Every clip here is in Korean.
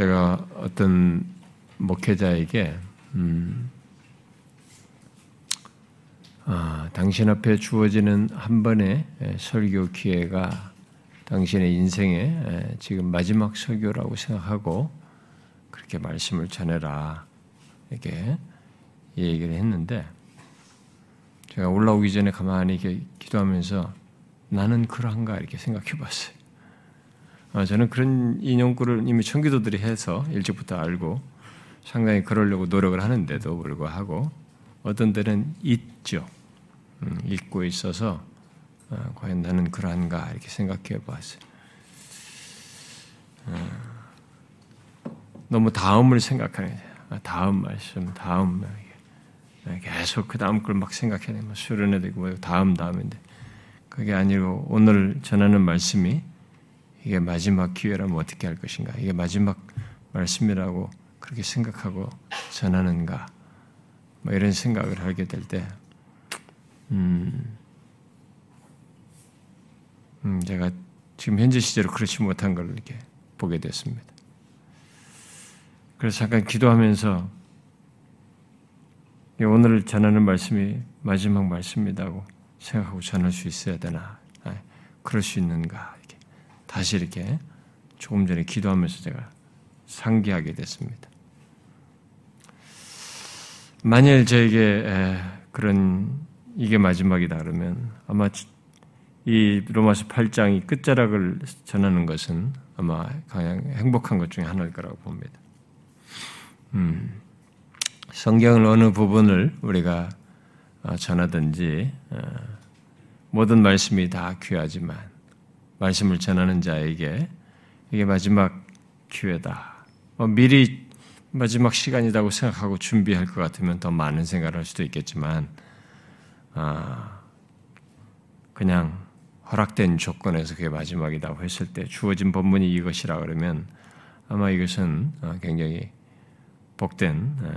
제가 어떤 목회자에게 음, 아, 당신 앞에 주어지는 한 번의 설교 기회가 당신의 인생의 지금 마지막 설교라고 생각하고 그렇게 말씀을 전해라 이렇게 얘기를 했는데 제가 올라오기 전에 가만히 이렇게 기도하면서 나는 그런가 이렇게 생각해 봤어요. 아, 저는 그런 인용구를 이미 청기도들이 해서 일찍부터 알고 상당히 그러려고 노력을 하는데도 불구하고 어떤 때는 잊죠. 음, 잊고 있어서 어, 과연 나는 그러한가 이렇게 생각해 봤어요. 어, 너무 다음을 생각하는 아, 다음 말씀, 다음 계속 그 다음 걸 막 생각해야 뭐 수련회 되고 뭐 다음 다음인데 그게 아니고 오늘 전하는 말씀이 이게 마지막 기회라면 어떻게 할 것인가? 이게 마지막 말씀이라고 그렇게 생각하고 전하는가? 뭐 이런 생각을 하게 될 때, 음, 음, 제가 지금 현재 시제로 그렇지 못한 걸 이렇게 보게 됐습니다. 그래서 잠깐 기도하면서 오늘 전하는 말씀이 마지막 말씀이라고 생각하고 전할 수 있어야 되나? 아, 그럴 수 있는가? 다시 이렇게 조금 전에 기도하면서 제가 상기하게 됐습니다. 만일 저에게 그런 이게 마지막이다 그러면 아마 이 로마서 8장이 끝자락을 전하는 것은 아마 가장 행복한 것 중에 하나일 거라고 봅니다. 음, 성경을 어느 부분을 우리가 어, 전하든지 어, 모든 말씀이 다 귀하지만 말씀을 전하는 자에게 이게 마지막 기회다. 뭐 미리 마지막 시간이라고 생각하고 준비할 것 같으면 더 많은 생각을 할 수도 있겠지만 아, 그냥 허락된 조건에서 그게 마지막이라고 했을 때 주어진 본문이 이것이라 그러면 아마 이것은 어, 굉장히 복된 어,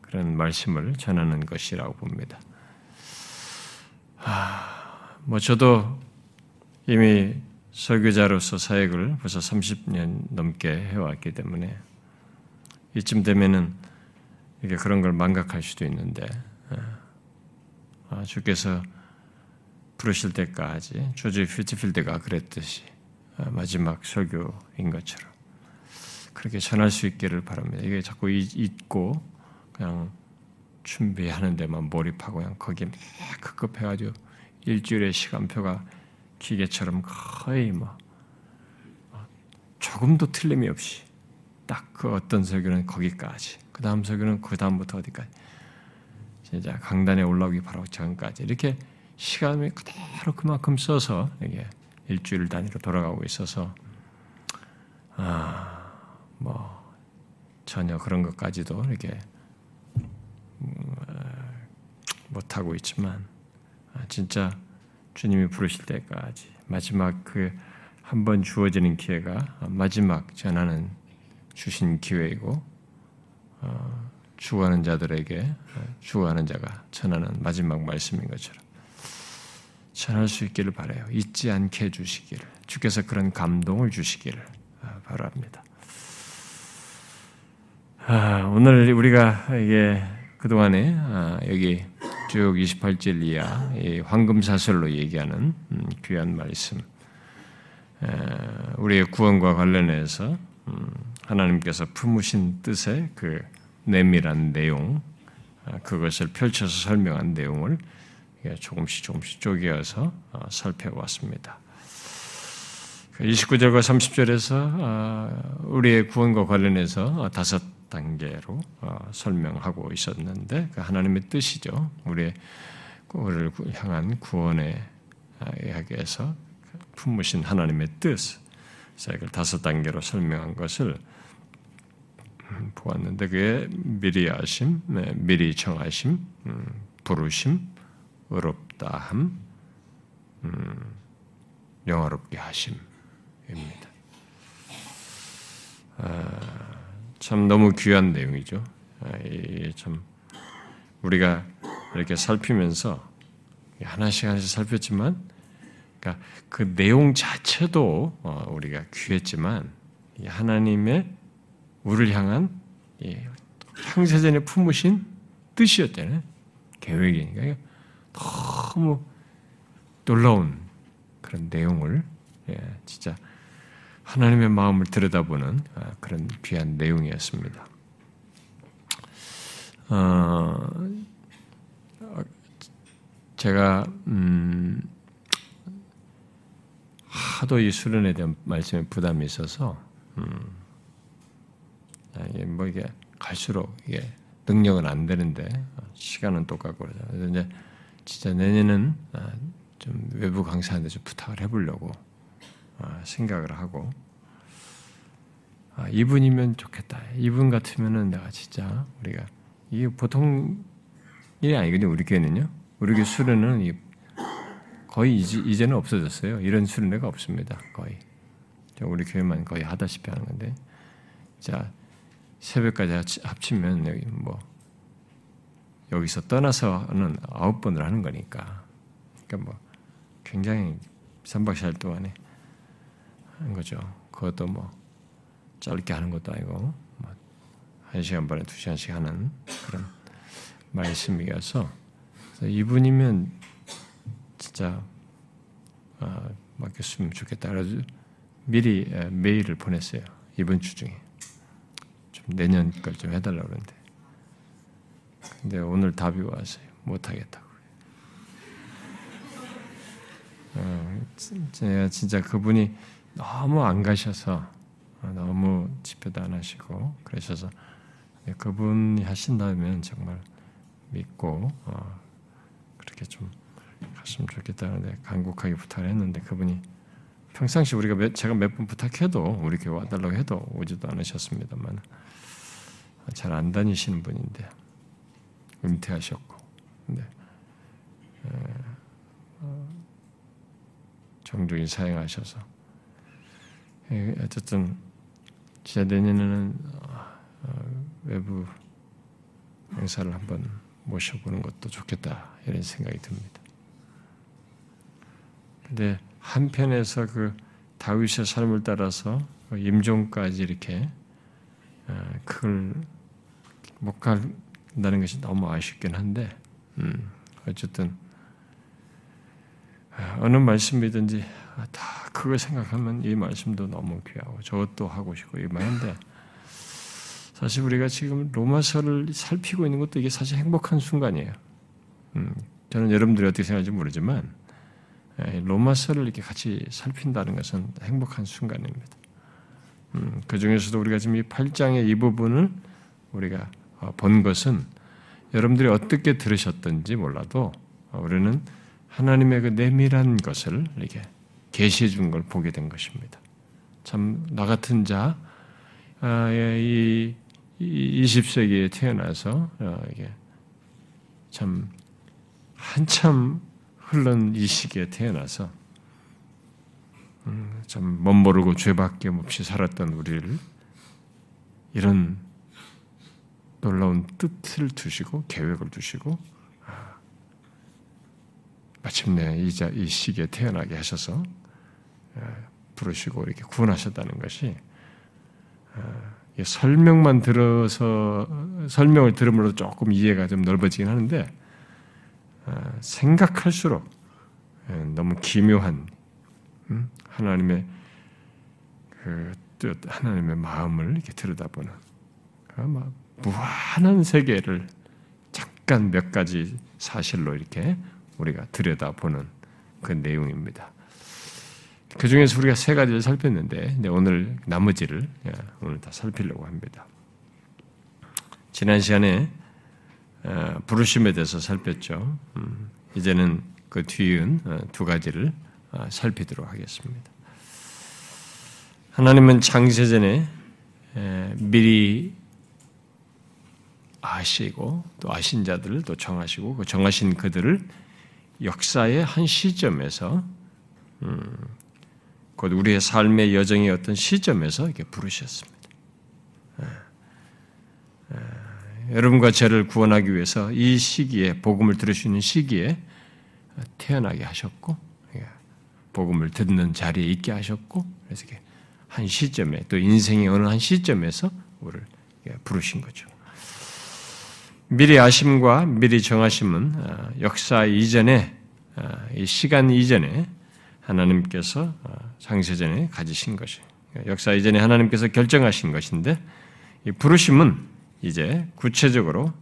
그런 말씀을 전하는 것이라고 봅니다. 뭐 저도 이미 설교자로서 사역을 벌써 30년 넘게 해왔기 때문에 이쯤 되면은 이게 그런 걸 망각할 수도 있는데 어, 아, 주께서 부르실 때까지 조지 퓨티필드가 그랬듯이 어, 마지막 설교인 것처럼 그렇게 전할 수 있기를 바랍니다. 이게 자꾸 잊고 그냥 준비하는 데만 몰입하고 그냥 거기에 급급해가지고 일주일의 시간표가 기계처럼 거의 뭐 어, 조금도 틀림이 없이 딱 그 어떤 설교는 거기까지 그 다음 설교는 그 다음부터 어디까지 진짜 강단에 올라오기 바로 전까지 이렇게 시간을 그대로 그만큼 써서 이게 일주일 단위로 돌아가고 있어서 아, 뭐 전혀 그런 것까지도 이렇게 음, 못 하고 있지만 아, 진짜 주님이 부르실 때까지 마지막 그 한 번 주어지는 기회가 마지막 전하는 주신 기회이고 어, 죽어가는 자들에게 어, 죽어가는 자가 전하는 마지막 말씀인 것처럼 전할 수 있기를 바래요. 잊지 않게 해주시기를 주께서 그런 감동을 주시기를 아, 바랍니다. 아, 오늘 우리가 이게 그동안에 아, 여기 쭉 28절 이하 황금 사설로 얘기하는 음, 귀한 말씀, 우리의 구원과 관련해서 음, 하나님께서 품으신 뜻의 그 내밀한 내용, 그것을 펼쳐서 설명한 내용을 조금씩 조금씩 쪼개어서 어, 살펴봤습니다. 29절과 그 30절에서 어, 우리의 구원과 관련해서 다섯 단계로 어, 설명하고 있었는데 그 하나님의 뜻이죠. 우리의 우리를 향한 구원의 이야기에서 품으신 하나님의 뜻, 이걸 다섯 단계로 설명한 것을 보았는데 그게 미리 아심, 네, 미리 정하심, 음, 부르심, 의롭다함, 음, 영화롭게 하심입니다. 아, 참 너무 귀한 내용이죠. 아, 참 우리가 이렇게 살피면서 하나씩 하나씩 살폈지만, 그러니까 그 내용 자체도 어, 우리가 귀했지만 하나님의 우리를 향한 형세전에 품으신 뜻이었잖아요. 계획이니까 너무 놀라운 그런 내용을 예, 진짜 하나님의 마음을 들여다보는 아, 그런 귀한 내용이었습니다. 어, 제가 음, 하도 이 수련에 대한 말씀에 부담이 있어서 음, 뭐 이게 갈수록 이게 능력은 안 되는데 시간은 똑같고 그래서 이제 진짜 내년은 아, 좀 외부 강사한테 좀 부탁을 해보려고 아, 생각을 하고 아, 이분이면 좋겠다. 이분 같으면은 내가 진짜 우리가 이게 보통 일이 아니거든요. 우리 교회는요. 우리 교회 수련은 거의 이제 는 없어졌어요. 이런 수련회가 없습니다. 거의 우리 교회만 거의 하다시피 하는 건데 자 새벽까지 합치면 여기 뭐 여기서 떠나서는 아홉 번을 하는 거니까 그러니까 뭐 굉장히 3박 4일 동안에 하는 거죠. 그것도 뭐 짧게 하는 것도 아니고 뭐1 시간 반에 2 시간씩 하는 그런 말씀이어서 이분이면 진짜 아, 맡겼으면 좋겠다. 그래서 미리 메일을 보냈어요. 이번 주 중에. 내년 걸좀 해달라고 그러는데. 근데 오늘 답이 왔어요. 못 하겠다고. 어, 제가 진짜 그분이 너무 안 가셔서 너무 집회도 안 하시고 그러셔서 그분이 하신다면 정말 믿고 어, 그렇게 좀 갔으면 좋겠다는데 간곡하게 부탁을 했는데 그분이 평상시 우리가 몇, 제가 몇 번 부탁해도 우리 교회 와달라고 해도 오지도 않으셨습니다만 잘 안 다니시는 분인데 은퇴하셨고, 근데 어, 정중히 사행하셔서 어쨌든 진짜 내년에는 어, 외부 행사를 한번 모셔보는 것도 좋겠다 이런 생각이 듭니다. 근데 한편에서 그 다윗의 삶을 따라서 그 임종까지 이렇게 어, 그걸 못 간다는 것이 너무 아쉽긴 한데, 음, 어쨌든 아, 어느 말씀이든지 다 그걸 생각하면 이 말씀도 너무 귀하고 저것도 하고 싶고 이만한데 사실 우리가 지금 로마서를 살피고 있는 것도 이게 사실 행복한 순간이에요. 음, 저는 여러분들이 어떻게 생각할지 모르지만 로마서를 이렇게 같이 살핀다는 것은 행복한 순간입니다. 음, 그 중에서도 우리가 지금 이 8장의 이 부분을 우리가 어, 본 것은 여러분들이 어떻게 들으셨던지 몰라도 우리는 하나님의 그 내밀한 것을 이렇게 계시해 준 걸 보게 된 것입니다. 참 나 같은 자, 아, 예, 이 20세기에 태어나서 어, 이게 참 한참 흘른 이 시기에 태어나서 음, 참 멋모르고 죄밖에 없이 살았던 우리를 이런 놀라운 뜻을 두시고 계획을 두시고 아, 마침내 이자 이 시기에 태어나게 하셔서 아, 부르시고 이렇게 구원하셨다는 것이 아, 설명만 들어서 설명을 들음으로 조금 이해가 좀 넓어지긴 하는데 생각할수록 예, 너무 기묘한 음, 하나님의 그 뜻, 하나님의 마음을 이렇게 들여다보는 막 무한한 세계를 잠깐 몇 가지 사실로 이렇게 우리가 들여다보는 그 내용입니다. 그 중에서 우리가 세 가지를 살폈는데 오늘 나머지를 예, 오늘 다 살피려고 합니다. 지난 시간에 어, 부르심에 대해서 살폈죠. 음, 이제는 그 뒤은 어, 두 가지를 어, 살피도록 하겠습니다. 하나님은 창세전에 미리 아시고 또 아신 자들을 또 정하시고 그 정하신 그들을 역사의 한 시점에서 음, 곧 우리의 삶의 여정의 어떤 시점에서 이렇게 부르셨습니다. 여러분과 저를 구원하기 위해서 이 시기에 복음을 들을 수 있는 시기에 태어나게 하셨고 예, 복음을 듣는 자리에 있게 하셨고 그래서 한 시점에 또 인생의 어느 한 시점에서 우리를 예, 부르신 거죠. 미리 아심과 미리 정하심은 어, 역사 이전에 어, 이 시간 이전에 하나님께서 장세전에 어, 가지신 것이 역사 이전에 하나님께서 결정하신 것인데 이 부르심은 이제 구체적으로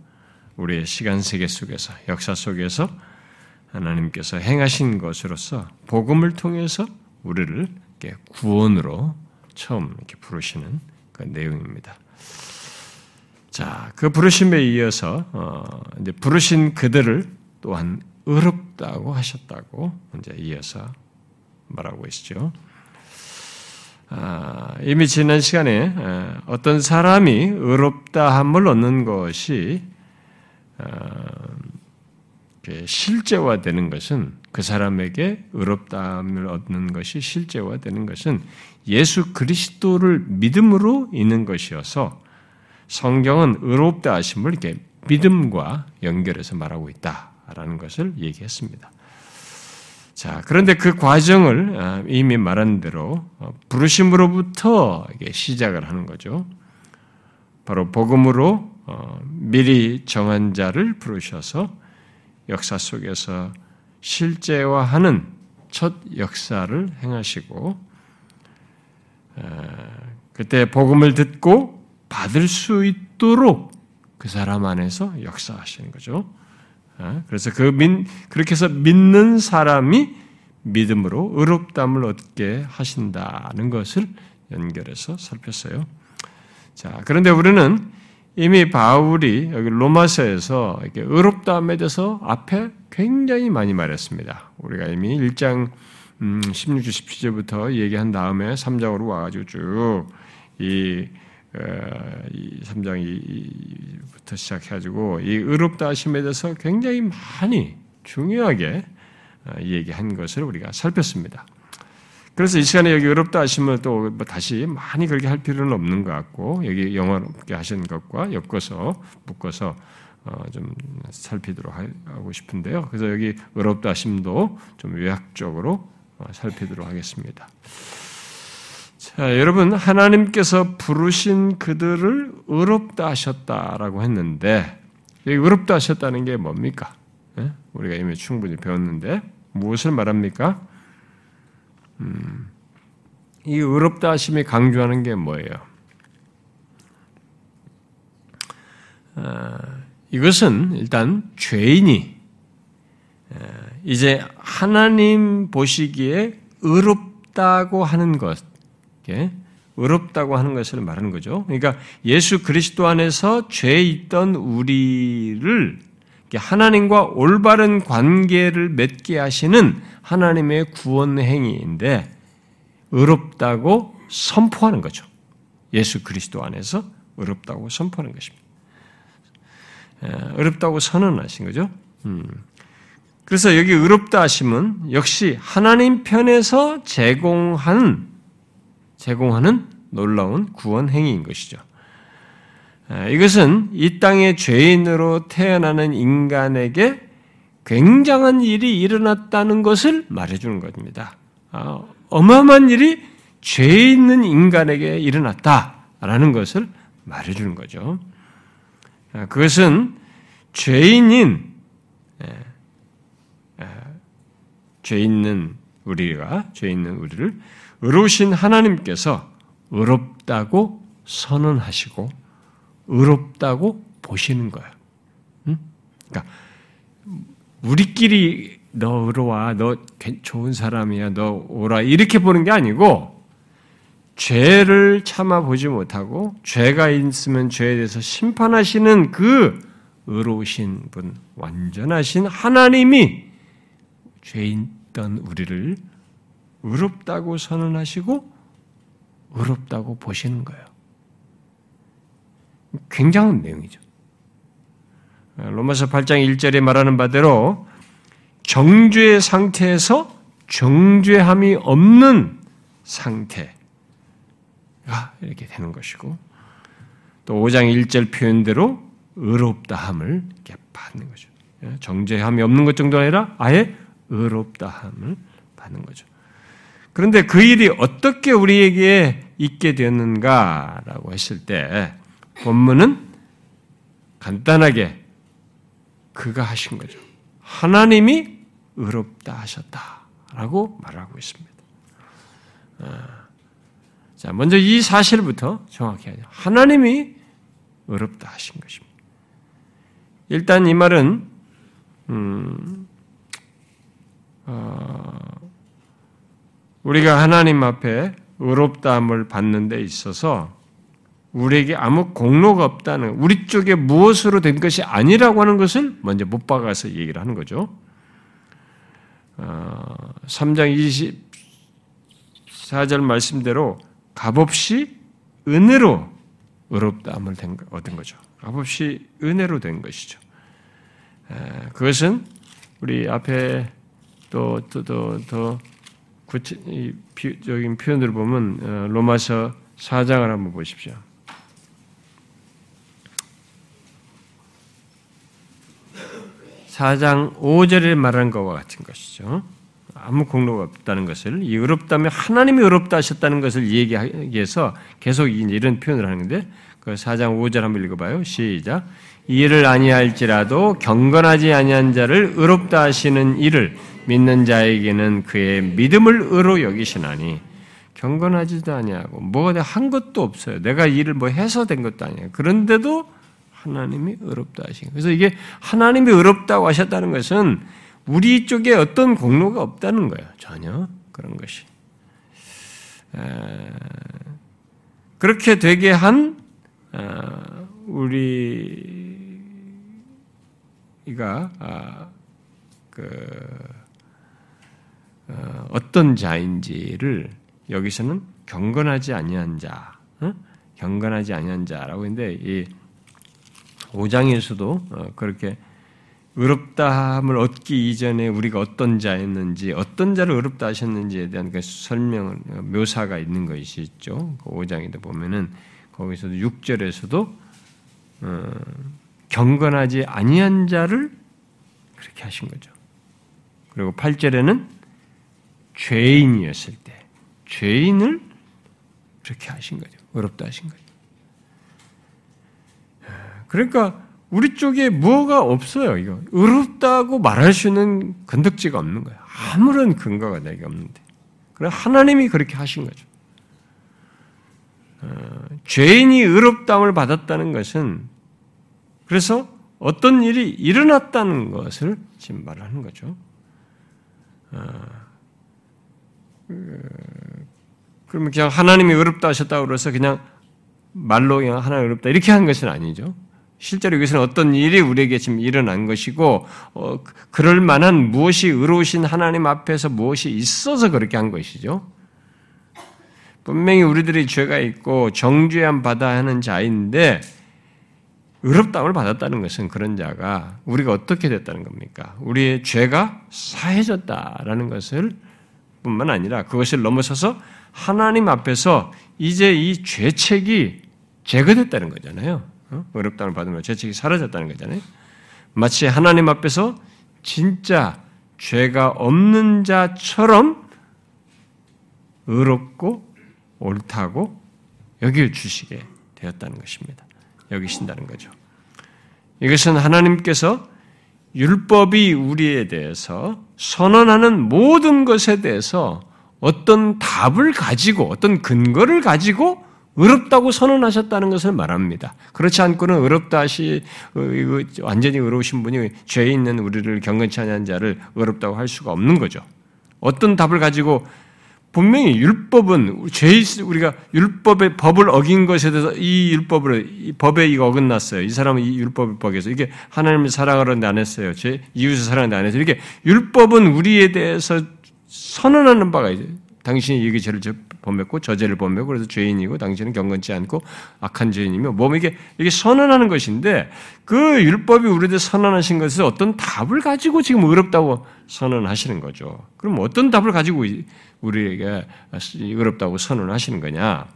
우리의 시간 세계 속에서 역사 속에서 하나님께서 행하신 것으로서 복음을 통해서 우리를 구원으로 처음 이렇게 부르시는 그 내용입니다. 자, 그 부르심에 이어서 어, 이제 부르신 그들을 또한 의롭다고 하셨다고 이제 이어서 말하고 있죠. 아, 이미 지난 시간에 어떤 사람이 의롭다함을 얻는 것이 어, 실제화되는 것은 그 사람에게 의롭다함을 얻는 것이 실제화되는 것은 예수 그리스도를 믿음으로 있는 것이어서 성경은 의롭다 하심을 이렇게 믿음과 연결해서 말하고 있다라는 것을 얘기했습니다. 자, 그런데 그 과정을 아, 이미 말한 대로 어, 부르심으로부터 시작을 하는 거죠. 바로 복음으로 어, 미리 정한 자를 부르셔서 역사 속에서 실제화하는 첫 역사를 행하시고 그때 복음을 듣고 받을 수 있도록 그 사람 안에서 역사하시는 거죠. 어? 그래서 그 민, 그렇게 해서 믿는 사람이 믿음으로 의롭담을 얻게 하신다는 것을 연결해서 살폈어요. 자, 그런데 우리는 이미 바울이 여기 로마서에서 이렇게 의롭다함에 대해서 앞에 굉장히 많이 말했습니다. 우리가 이미 1장 16주 17절부터 얘기한 다음에 3장으로 와가지고 쭉이 3장부터 시작해가지고 이 의롭다 하심에 대해서 굉장히 많이 중요하게 어, 얘기한 것을 우리가 살폈습니다. 그래서 이 시간에 여기 의롭다 하심을 또뭐 다시 많이 그렇게 할 필요는 없는 것 같고 여기 영어롭게 하신 것과 엮어서 묶어서 어, 좀 살피도록 하고 싶은데요. 그래서 여기 의롭다 하심도 좀 요약적으로 어, 살피도록 하겠습니다. 자, 여러분 하나님께서 부르신 그들을 의롭다 하셨다라고 했는데 의롭다 하셨다는 게 뭡니까? 네? 우리가 이미 충분히 배웠는데 무엇을 말합니까? 음, 이 의롭다 하심이 강조하는 게 뭐예요? 아, 이것은 일단 죄인이 이제 하나님 보시기에 의롭다고 하는 것, 의롭다고 하는 것을 말하는 거죠. 그러니까 예수 그리스도 안에서 죄 있던 우리를 하나님과 올바른 관계를 맺게 하시는 하나님의 구원 행위인데 의롭다고 선포하는 거죠. 예수 그리스도 안에서 의롭다고 선포하는 것입니다. 의롭다고 선언하신 거죠. 음. 그래서 여기 의롭다 하심은 역시 하나님 편에서 제공한 제공하는 놀라운 구원 행위인 것이죠. 아, 이것은 이 땅의 죄인으로 태어나는 인간에게 굉장한 일이 일어났다는 것을 말해주는 것입니다. 아, 어마어마한 일이 죄 있는 인간에게 일어났다라는 것을 말해주는 거죠. 아, 그것은 죄인인 죄 있는 우리가 죄 있는 우리를 의로우신 하나님께서 의롭다고 선언하시고 의롭다고 보시는 거예요. 응? 그러니까 우리끼리 너 의로와, 너 좋은 사람이야, 너 오라 이렇게 보는 게 아니고 죄를 참아 보지 못하고 죄가 있으면 죄에 대해서 심판하시는 그 의로우신 분, 완전하신 하나님이 죄인 던 우리를 의롭다고 선언하시고 의롭다고 보시는 거예요. 굉장한 내용이죠. 로마서 8장 1절에 말하는 바대로 정죄의 상태에서 정죄함이 없는 상태가 이렇게 되는 것이고 또 5장 1절 표현대로 의롭다함을 이렇게 받는 거죠. 정죄함이 없는 것 정도 아니라 아예 의롭다함을 받는 거죠. 그런데 그 일이 어떻게 우리에게 있게 되었는가라고 했을 때 본문은 간단하게 그가 하신 거죠. 하나님이 의롭다 하셨다라고 말하고 있습니다. 아, 자, 먼저 이 사실부터 정확히 하죠. 하나님이 의롭다 하신 것입니다. 일단 이 말은 음, 어, 우리가 하나님 앞에 의롭다함을 받는 데 있어서 우리에게 아무 공로가 없다는 우리 쪽에 무엇으로 된 것이 아니라고 하는 것을 먼저 못 박아서 얘기를 하는 거죠. 어, 3장 24절 말씀대로 값없이 은혜로 의롭다함을 얻은 거죠. 값없이 은혜로 된 것이죠. 그것은 우리 앞에 또또더 구체적인 표현들을 보면 어, 로마서 4장을 한번 보십시오. 4장 5절에 말한 것과 같은 것이죠. 아무 공로가 없다는 것을 이 의롭다면 하나님이 의롭다 하셨다는 것을 얘기하기 위해서 계속 이런 표현을 하는데 그 4장 5절 한번 읽어봐요. 시작. 이를 아니할지라도 경건하지 아니한 자를 의롭다 하시는 이를 믿는 자에게는 그의 믿음을 의로 여기시나니 경건하지도 아니하고 뭐가 한 것도 없어요. 내가 일을 뭐 해서 된 것도 아니에요. 그런데도 하나님이 의롭다 하신. 그래서 이게 하나님이 의롭다고 하셨다는 것은 우리 쪽에 어떤 공로가 없다는 거예요. 전혀 그런 것이. 그렇게 되게 한 어, 우리가 아, 그 어, 어떤 자인지를 여기서는 경건하지 아니한 자, 경건하지 아니한 자라고 했는데 이 5장에서도 어, 그렇게 의롭다함을 얻기 이전에 우리가 어떤 자였는지, 어떤 자를 의롭다 하셨는지에 대한 그 설명을, 어, 묘사가 있는 것이 있죠. 그 5장에도 보면은 거기서도 6절에서도 어, 경건하지 아니한 자를 그렇게 하신 거죠. 그리고 8절에는 죄인이었을 때 죄인을 그렇게 하신 거죠. 의롭다 하신 거죠. 그러니까 우리 쪽에 뭐가 없어요. 이거 의롭다고 말할 수 있는 건덕지가 없는 거예요. 아무런 근거가 내게 없는데. 그래 하나님이 그렇게 하신 거죠. 어, 죄인이 의롭다함을 받았다는 것은 그래서 어떤 일이 일어났다는 것을 지금 말하는 거죠. 어, 그, 그러면 그냥 하나님이 의롭다 하셨다고 그래서 그냥 말로 그냥 하나님 의롭다 이렇게 하는 것은 아니죠. 실제로 여기서는 어떤 일이 우리에게 지금 일어난 것이고, 어, 그럴 만한 무엇이 의로우신 하나님 앞에서 무엇이 있어서 그렇게 한 것이죠. 분명히 우리들이 죄가 있고 정죄함 받아야 하는 자인데, 의롭다함을 받았다는 것은 그런 자가 우리가 어떻게 됐다는 겁니까? 우리의 죄가 사해졌다라는 것을 뿐만 아니라 그것을 넘어서서 하나님 앞에서 이제 이 죄책이 제거됐다는 거잖아요. 어? 어렵다는 받으면 죄책이 사라졌다는 거잖아요. 마치 하나님 앞에서 진짜 죄가 없는 자처럼 의롭고 옳다고 여길 주시게 되었다는 것입니다. 여기신다는 거죠. 이것은 하나님께서 율법이 우리에 대해서 선언하는 모든 것에 대해서 어떤 답을 가지고 어떤 근거를 가지고 의롭다고 선언하셨다는 것을 말합니다. 그렇지 않고는 의롭다 하시 어, 완전히 의로우신 분이 죄 있는 우리를 경건치 않은 자를 의롭다고 할 수가 없는 거죠. 어떤 답을 가지고 분명히 율법은 죄 우리가 율법의 법을 어긴 것에 대해서 이 율법을 이 법에 이거 어긋났어요. 이 사람은 이 율법을 어겨서 이게 하나님을 사랑하는데 안 했어요. 제 이웃을 사랑하는데 안 했어요. 이게 율법은 우리에 대해서 선언하는 바가 이제 당신이 이게 죄를 범했고 저죄를 범했고 그래서 죄인이고 당신은 경건치 않고 악한 죄인이며 뭐 이게 이게 선언하는 것인데 그 율법이 우리들 선언하신 것을 어떤 답을 가지고 지금 어렵다고 선언하시는 거죠. 그럼 어떤 답을 가지고 우리에게 어렵다고 선언하시는 거냐?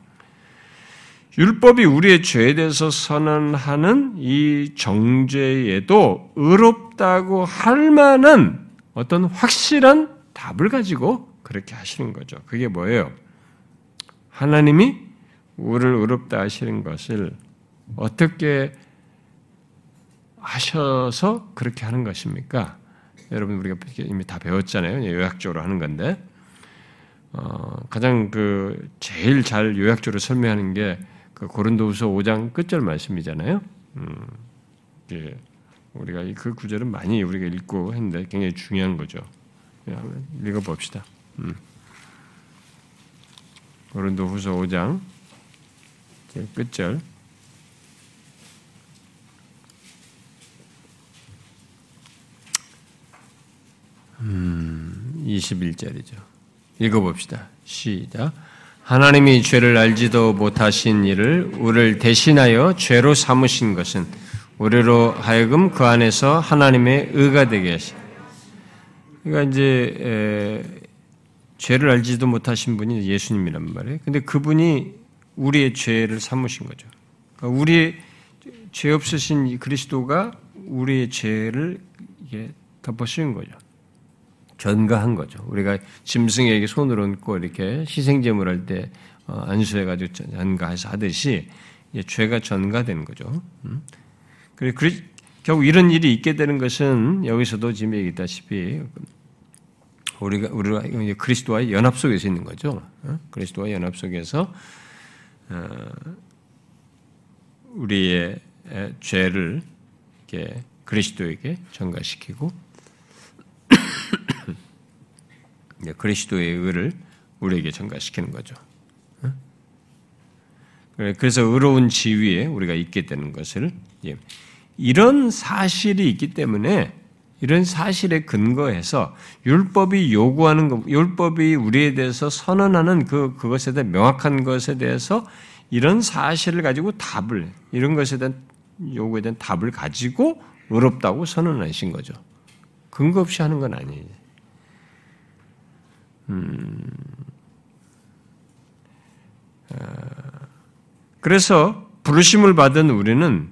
율법이 우리의 죄에 대해서 선언하는 이 정죄에도 의롭다고 할 만한 어떤 확실한 답을 가지고 그렇게 하시는 거죠. 그게 뭐예요? 하나님이 우리를 의롭다 하시는 것을 어떻게 하셔서 그렇게 하는 것입니까? 여러분 우리가 이미 다 배웠잖아요. 요약적으로 하는 건데 어, 가장 그 제일 잘 요약적으로 설명하는 게 그 고린도후서 5장 끝절 말씀이잖아요. 음, 예, 우리가 그 구절은 많이 우리가 읽고 했는데 굉장히 중요한 거죠. 읽어봅시다. 음. 고린도 후서 5장 끝절 음, 21절이죠. 읽어봅시다. 시작. 하나님이 죄를 알지도 못하신 이를 우리를 대신하여 죄로 삼으신 것은 우리로 하여금 그 안에서 하나님의 의가 되게 하시. 그러니까 이제 에, 죄를 알지도 못하신 분이 예수님이란 말이에요. 근데 그분이 우리의 죄를 삼으신 거죠. 그러니까 우리의 죄 없으신 그리스도가 우리의 죄를 이게 덮어씌운 거죠. 전가한 거죠. 우리가 짐승에게 손을 얹고 이렇게 희생제물 할때 어, 안수해가지고 전가해서 하듯이 죄가 전가되는 거죠. 음? 그리고 결국 이런 일이 있게 되는 것은 여기서도 지금 얘기했다시피 우리가 우리가 그리스도와의 연합 속에서 있는 거죠. 어? 그리스도와 연합 속에서 어, 우리의 죄를 이렇게 그리스도에게 전가시키고 그리스도의 의를 우리에게 전가시키는 거죠. 어? 그래서 의로운 지위에 우리가 있게 되는 것을 이런 사실이 있기 때문에 이런 사실에 근거해서 율법이 요구하는 것, 율법이 우리에 대해서 선언하는 그 그것에 대한 명확한 것에 대해서 이런 사실을 가지고 답을 이런 것에 대한 요구에 대한 답을 가지고 의롭다고 선언하신 거죠. 근거 없이 하는 건 아니에요. 음, 어, 그래서 부르심을 받은 우리는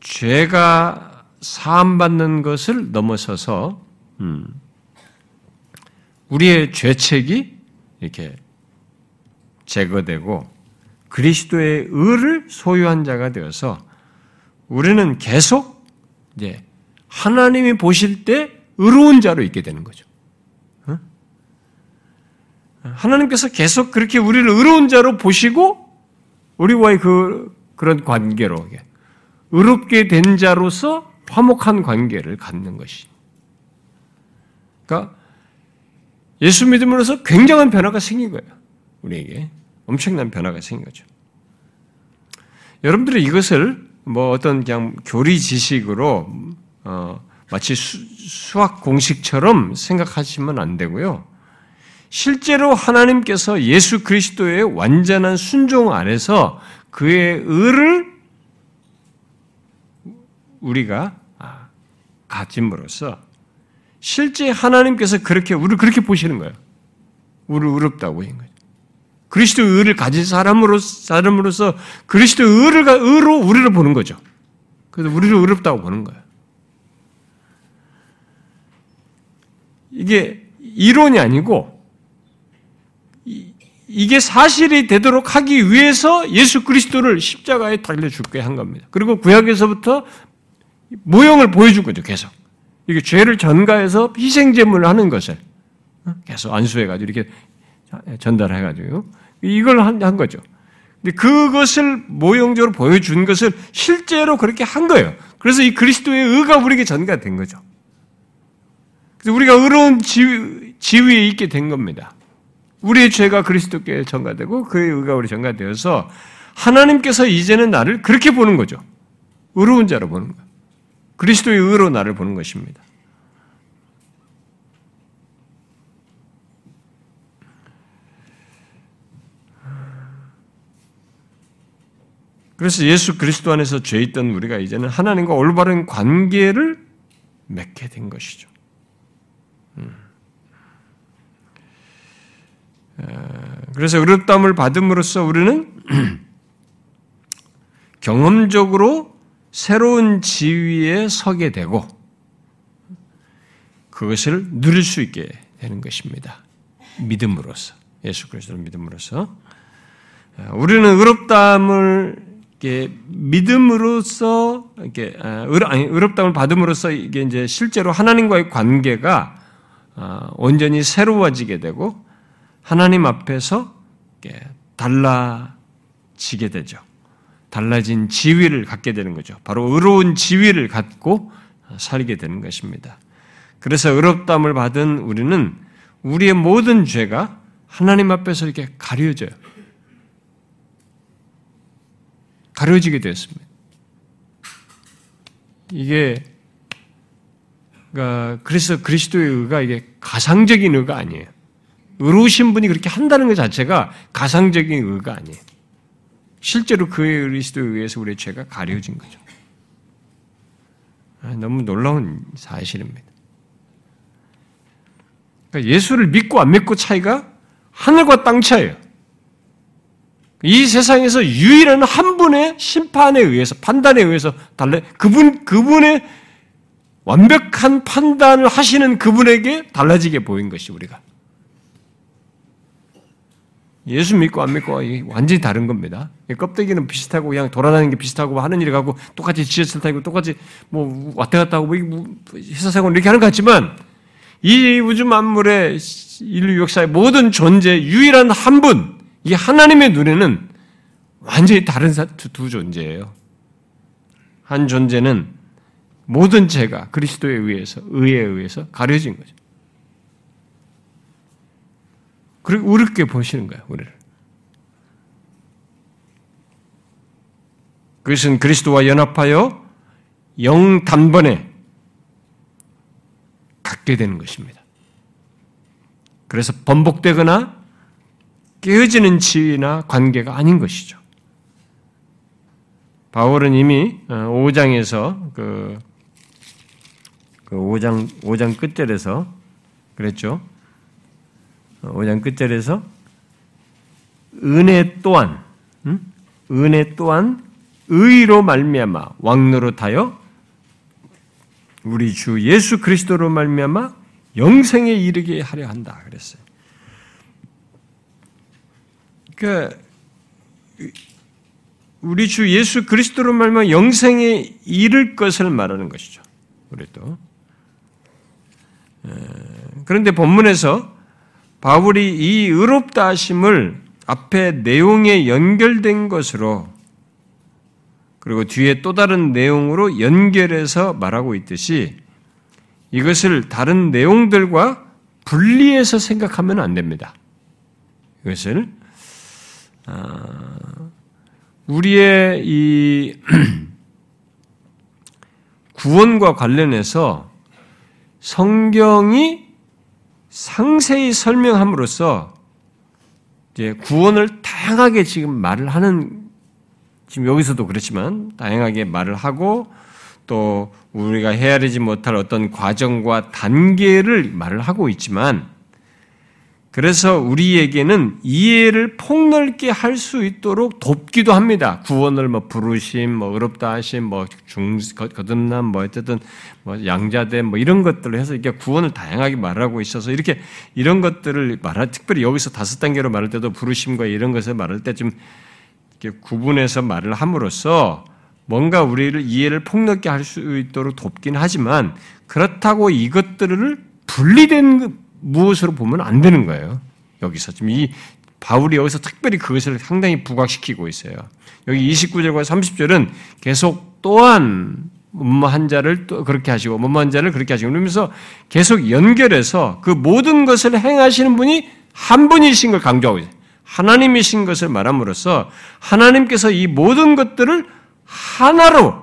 죄가 사함받는 것을 넘어서서 음, 우리의 죄책이 이렇게 제거되고 그리스도의 의를 소유한 자가 되어서 우리는 계속 이제 하나님이 보실 때 의로운 자로 있게 되는 거죠. 하나님께서 계속 그렇게 우리를 의로운 자로 보시고 우리와의 그 그런 관계로 의롭게 된 자로서 화목한 관계를 갖는 것이. 그러니까 예수 믿음으로서 굉장한 변화가 생긴 거예요. 우리에게 엄청난 변화가 생긴 거죠. 여러분들이 이것을 뭐 어떤 그냥 교리 지식으로 어, 마치 수, 학 공식처럼 생각하시면 안 되고요. 실제로 하나님께서 예수 그리스도의 완전한 순종 안에서 그의 의를 우리가 아, 가짐으로써 실제 하나님께서 그렇게 우리를 그렇게 보시는 거예요. 우리를 의롭다고 보인 거죠. 그리스도 의를 가진 사람으로 사람으로서 그리스도 의를 의로 우리를 보는 거죠. 그래서 우리를 의롭다고 보는 거예요. 이게 이론이 아니고 이게 사실이 되도록 하기 위해서 예수 그리스도를 십자가에 달려 죽게 한 겁니다. 그리고 구약에서부터 모형을 보여준 거죠, 계속. 이게 죄를 전가해서 희생제물을 하는 것을 어? 계속 안수해가지고 이렇게 전달해가지고 이걸 한, 거죠. 근데 그것을 모형적으로 보여준 것을 실제로 그렇게 한 거예요. 그래서 이 그리스도의 의가 우리에게 전가된 거죠. 그래서 우리가 의로운 지위, 지위에 있게 된 겁니다. 우리의 죄가 그리스도께 전가되고 그의 의가 우리 전가되어서 하나님께서 이제는 나를 그렇게 보는 거죠. 의로운 자로 보는 거예요. 그리스도의 의로 나를 보는 것입니다. 그래서 예수 그리스도 안에서 죄 있던 우리가 이제는 하나님과 올바른 관계를 맺게 된 것이죠. 음. 그래서 의롭다함을 받음으로써 우리는 경험적으로 새로운 지위에 서게 되고 그것을 누릴 수 있게 되는 것입니다. 믿음으로써 예수 그리스도를 믿음으로써 우리는 의롭다함을 이게 믿음으로써 이렇게 아, 아니 의롭다움을 받음으로써 이게 이제 실제로 하나님과의 관계가 아, 온전히 새로워지게 되고 하나님 앞에서 달라지게 되죠. 달라진 지위를 갖게 되는 거죠. 바로 의로운 지위를 갖고 살게 되는 것입니다. 그래서 의롭다함을 받은 우리는 우리의 모든 죄가 하나님 앞에서 이렇게 가려져요. 가려지게 되었습니다. 이게 그러니까 그래서 그리스도의 의가 이게 가상적인 의가 아니에요. 의로우신 분이 그렇게 한다는 것 자체가 가상적인 의가 아니에요. 실제로 그의 그리스도에 의해서 우리의 죄가 가려진 거죠. 아, 너무 놀라운 사실입니다. 그러니까 예수를 믿고 안 믿고 차이가 하늘과 땅 차이예요. 이 세상에서 유일한 한 분의 심판에 의해서 판단에 의해서 달래 그분 그분의 완벽한 판단을 하시는 그분에게 달라지게 보인 것이 우리가 예수 믿고 안 믿고 완전히 다른 겁니다. 껍데기는 비슷하고 그냥 돌아다니는 게 비슷하고 하는 일 하고 똑같이 지하철 타고 똑같이 뭐 왔다 갔다 하고 뭐 회사 생활 이렇게 하는 것 같지만 이 우주 만물의 인류 역사의 모든 존재 유일한 한 분, 이 하나님의 눈에는 완전히 다른 두 존재예요. 한 존재는 모든 죄가 그리스도에 의해서, 의에 의해서 가려진 거죠. 그리고 어렵게 보시는 거예요, 우리를. 그것은 그리스도와 연합하여 영 단번에 갖게 되는 것입니다. 그래서 번복되거나 깨어지는 지위나 관계가 아닌 것이죠. 바울은 이미 5장에서 어, 그, 그 5장, 5장 끝절에서 그랬죠. 5장 어, 끝절에서 은혜 또한, 음? 은혜 또한 의로 말미암아 왕노릇하여 우리 주 예수 그리스도로 말미암아 영생에 이르게 하려 한다 그랬어요. 그러니까 우리 주 예수 그리스도로 말면 영생에 이를 것을 말하는 것이죠. 우리도. 그런데 본문에서 바울이 이 의롭다 하심을 앞에 내용에 연결된 것으로 그리고 뒤에 또 다른 내용으로 연결해서 말하고 있듯이 이것을 다른 내용들과 분리해서 생각하면 안 됩니다. 이것을 아, 우리의 이 구원과 관련해서 성경이 상세히 설명함으로써 이제 구원을 다양하게 지금 말을 하는 지금 여기서도 그렇지만 다양하게 말을 하고 또 우리가 헤아리지 못할 어떤 과정과 단계를 말을 하고 있지만 그래서 우리에게는 이해를 폭넓게 할 수 있도록 돕기도 합니다. 구원을 뭐 부르심, 뭐 의롭다 하심, 뭐 중, 거듭남, 뭐 어쨌든 뭐 양자됨, 뭐 이런 것들을 해서 이게 구원을 다양하게 말하고 있어서 이렇게 이런 것들을 말할, 특별히 여기서 다섯 단계로 말할 때도 부르심과 이런 것을 말할 때 좀 이렇게 구분해서 말을 함으로써 뭔가 우리를 이해를 폭넓게 할 수 있도록 돕긴 하지만 그렇다고 이것들을 분리된 무엇으로 보면 안 되는 거예요. 여기서 지금 이 바울이 여기서 특별히 그것을 상당히 부각시키고 있어요. 여기 29절과 30절은 계속 또한 뭐한 자를 또 그렇게 하시고 뭐한 자를 그렇게 하시고 그러면서 계속 연결해서 그 모든 것을 행하시는 분이 한 분이신 걸 강조하고 있어요. 하나님이신 것을 말함으로써 하나님께서 이 모든 것들을 하나로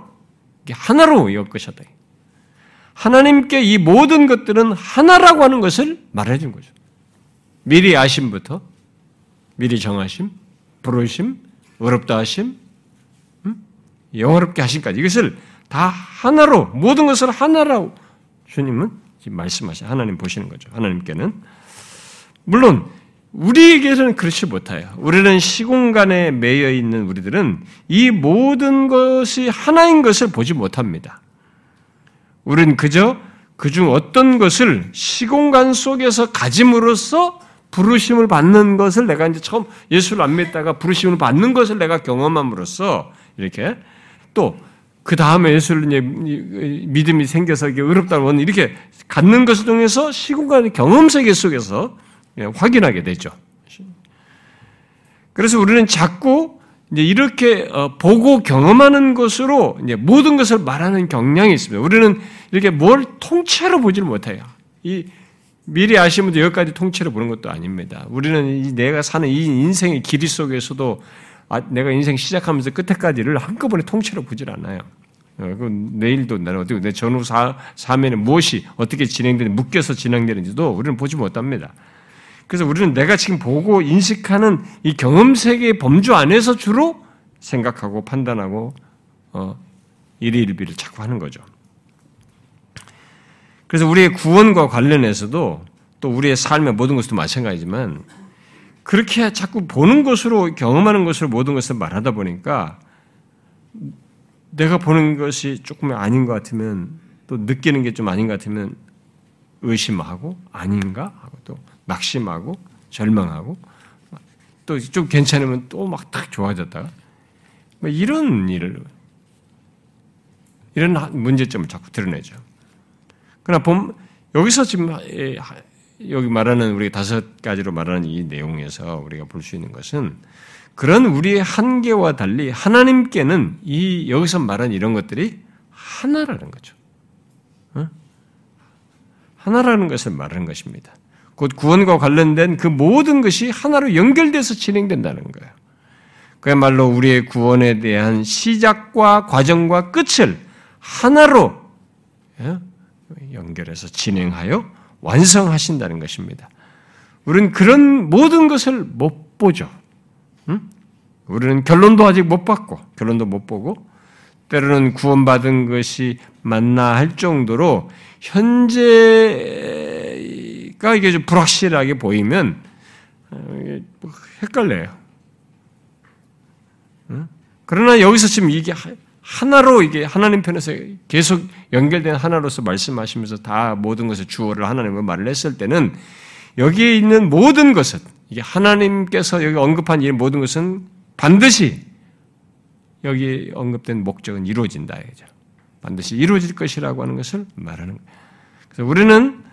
하나로 엮으셨다. 하나님께 이 모든 것들은 하나라고 하는 것을 말해 준 거죠. 미리 아심부터 미리 정하심, 부르심, 어렵다 하심, 음? 영어롭게 하심까지 이것을 다 하나로 모든 것을 하나라고 주님은 말씀하셔 하나님 보시는 거죠. 하나님께는 물론 우리에게는 그렇지 못해요. 우리는 시공간에 매여 있는 우리들은 이 모든 것이 하나인 것을 보지 못합니다. 우리는 그저 그중 어떤 것을 시공간 속에서 가짐으로써 부르심을 받는 것을 내가 이제 처음 예수를 안 믿다가 부르심을 받는 것을 내가 경험함으로써 이렇게 또 그 다음에 예수를 이제 믿음이 생겨서 이게 어렵다고 하는 이렇게 갖는 것을 통해서 시공간의 경험 세계 속에서 확인하게 되죠. 그래서 우리는 자꾸 이제 이렇게 어, 보고 경험하는 것으로 이제 모든 것을 말하는 경향이 있습니다. 우리는 이렇게 뭘 통째로 보지를 못해요. 이 미리 아시면 여기까지 통째로 보는 것도 아닙니다. 우리는 내가 사는 이 인생의 길이 속에서도 아, 내가 인생 시작하면서 끝에까지를 한꺼번에 통째로 보질 않아요. 어, 내일도 나는 어떻게 내 전후 사, 사면에 무엇이 어떻게 진행되는 묶여서 진행되는지도 우리는 보지 못합니다. 그래서 우리는 내가 지금 보고 인식하는 이 경험 세계의 범주 안에서 주로 생각하고 판단하고 어, 일일비를 자꾸 하는 거죠. 그래서 우리의 구원과 관련해서도 또 우리의 삶의 모든 것도 마찬가지지만 그렇게 자꾸 보는 것으로 경험하는 것으로 모든 것을 말하다 보니까 내가 보는 것이 조금 아닌 것 같으면 또 느끼는 게 좀 아닌 것 같으면 의심하고 아닌가 하고 또 낙심하고 절망하고 또 좀 괜찮으면 또막딱 좋아졌다가 뭐 이런 일을 이런 문제점을 자꾸 드러내죠. 그러나 봄, 여기서 지금 여기 말하는 우리 다섯 가지로 말하는 이 내용에서 우리가 볼 수 있는 것은 그런 우리의 한계와 달리 하나님께는 이 여기서 말한 이런 것들이 하나라는 거죠. 하나라는 것을 말하는 것입니다. 곧 구원과 관련된 그 모든 것이 하나로 연결돼서 진행된다는 거예요. 그야말로 우리의 구원에 대한 시작과 과정과 끝을 하나로 연결해서 진행하여 완성하신다는 것입니다. 우리는 그런 모든 것을 못 보죠. 응? 우리는 결론도 아직 못 봤고, 결론도 못 보고, 때로는 구원받은 것이 맞나 할 정도로 현재 가 이게 좀 불확실하게 보이면 어, 뭐 헷갈려요. 그러나 여기서 지금 이게 하나로 이게 하나님 편에서 계속 연결된 하나로서 말씀하시면서 다 모든 것을 주어를 하나님을 말을 했을 때는 여기에 있는 모든 것은 이게 하나님께서 여기 언급한 이 모든 것은 반드시 여기 언급된 목적은 이루어진다. 이죠. 반드시 이루어질 것이라고 하는 것을 말하는 거예요. 그래서 우리는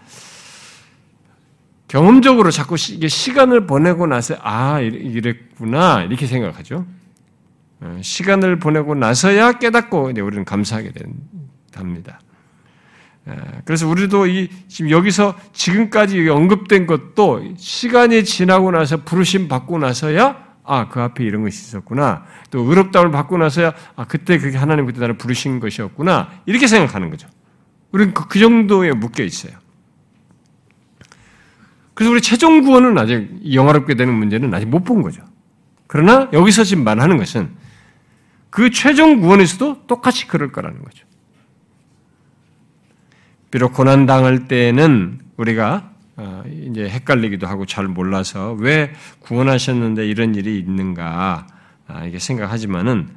경험적으로 자꾸 시간을 보내고 나서 아 이랬구나 이렇게 생각하죠. 어, 시간을 보내고 나서야 깨닫고 이제 우리는 감사하게 된답니다. 어, 그래서 우리도 이 지금 여기서 지금까지 언급된 것도 시간이 지나고 나서 부르심 받고 나서야 아, 그 앞에 이런 것이 있었구나. 또 의롭다움을 받고 나서야 아, 그때 그게 하나님 그때 나를 부르신 것이었구나. 이렇게 생각하는 거죠. 우리는 그, 그 정도에 묶여 있어요. 그래서 우리 최종 구원은 아직 영화롭게 되는 문제는 아직 못 본 거죠. 그러나 여기서 지금 말하는 것은 그 최종 구원에서도 똑같이 그럴 거라는 거죠. 비록 고난 당할 때에는 우리가 어, 이제 헷갈리기도 하고 잘 몰라서 왜 구원하셨는데 이런 일이 있는가 아, 이게 생각하지만은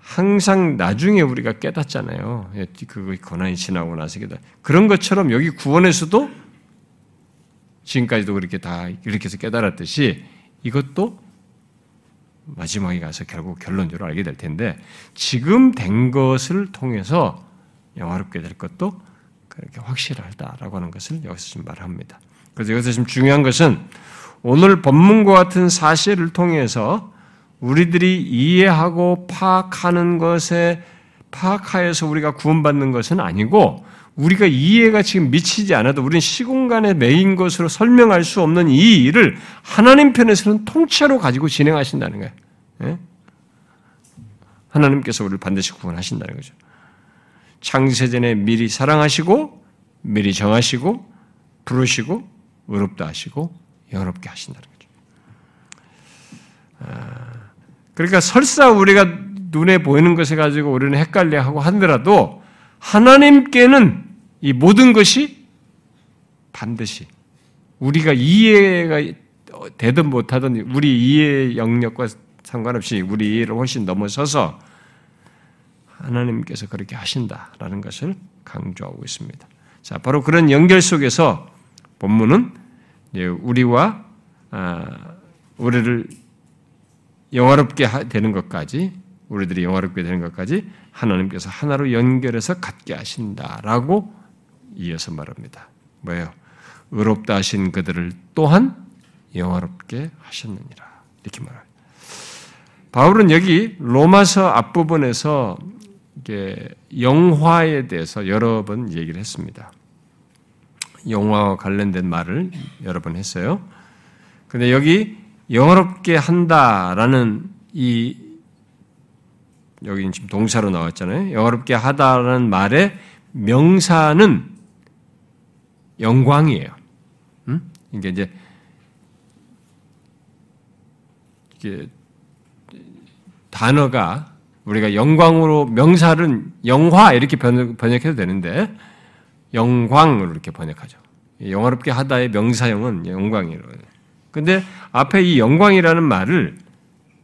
항상 나중에 우리가 깨닫잖아요. 그 고난이 지나고 나서 깨닫. 그런 것처럼 여기 구원에서도 지금까지도 그렇게 다 이렇게 해서 깨달았듯이 이것도 마지막에 가서 결국 결론적으로 알게 될 텐데 지금 된 것을 통해서 영화롭게 될 것도 그렇게 확실하다라고 하는 것을 여기서 좀 말합니다. 그래서 여기서 지금 중요한 것은 오늘 본문과 같은 사실을 통해서 우리들이 이해하고 파악하는 것에 파악하여서 우리가 구원받는 것은 아니고 우리가 이해가 지금 미치지 않아도 우리는 시공간에 매인 것으로 설명할 수 없는 이 일을 하나님 편에서는 통째로 가지고 진행하신다는 거예요. 예? 하나님께서 우리를 반드시 구원하신다는 거죠. 창세전에 미리 사랑하시고 미리 정하시고 부르시고 의롭다 하시고 영롭게 하신다는 거죠. 아, 그러니까 설사 우리가 눈에 보이는 것에 가지고 우리는 헷갈려하고 하더라도 하나님께는 이 모든 것이 반드시 우리가 이해가 되든 못하든 우리 이해 영역과 상관없이 우리 이해를 훨씬 넘어서서 하나님께서 그렇게 하신다라는 것을 강조하고 있습니다. 자, 바로 그런 연결 속에서 본문은 우리와 아, 우리를 영화롭게 되는 것까지 우리들이 영화롭게 되는 것까지 하나님께서 하나로 연결해서 갖게 하신다라고 이어서 말합니다. 뭐예요? 의롭다 하신 그들을 또한 영화롭게 하셨느니라. 이렇게 말해요. 바울은 여기 로마서 앞부분에서 영화에 대해서 여러 번 얘기를 했습니다. 영화와 관련된 말을 여러 번 했어요. 근데 여기 영화롭게 한다라는 이 여기 지금 동사로 나왔잖아요. 영화롭게 하다라는 말의 명사는 영광이에요. 음? 이게 이제 이게 단어가 우리가 영광으로 명사는 영화 이렇게 번역해도 되는데 영광으로 이렇게 번역하죠. 영화롭게 하다의 명사형은 영광이에요. 근데 앞에 이 영광이라는 말을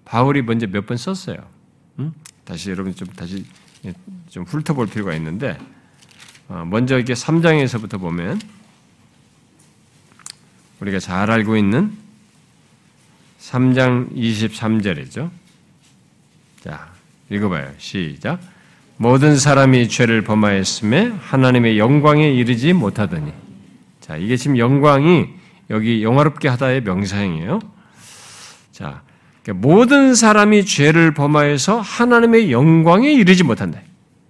바울이 먼저 몇 번 썼어요. 음? 다시 여러분 좀 다시 좀 훑어볼 필요가 있는데 어, 먼저 이렇게 3장에서부터 보면 우리가 잘 알고 있는 3장 23절이죠. 자, 읽어봐요. 시작. 모든 사람이 죄를 범하였음에 하나님의 영광에 이르지 못하더니. 자, 이게 지금 영광이 여기 영화롭게 하다의 명사형이에요. 자, 그러니까 모든 사람이 죄를 범하여서 하나님의 영광에 이르지 못한다.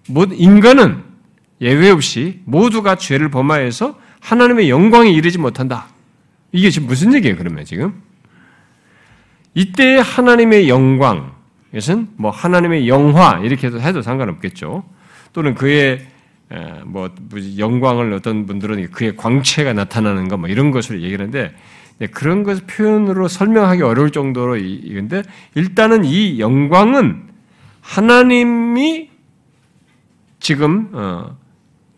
인간은 예외 없이 모두가 죄를 범하여서 하나님의 영광에 이르지 못한다. 이게 지금 무슨 얘기예요, 그러면 지금? 이때 하나님의 영광, 이것은 뭐 하나님의 영화, 이렇게 해도 상관없겠죠. 또는 그의 뭐 영광을 어떤 분들은 그의 광채가 나타나는 것, 뭐 이런 것을 얘기하는데, 그런 것을 표현으로 설명하기 어려울 정도로 이건데, 일단은 이 영광은 하나님이 지금, 어,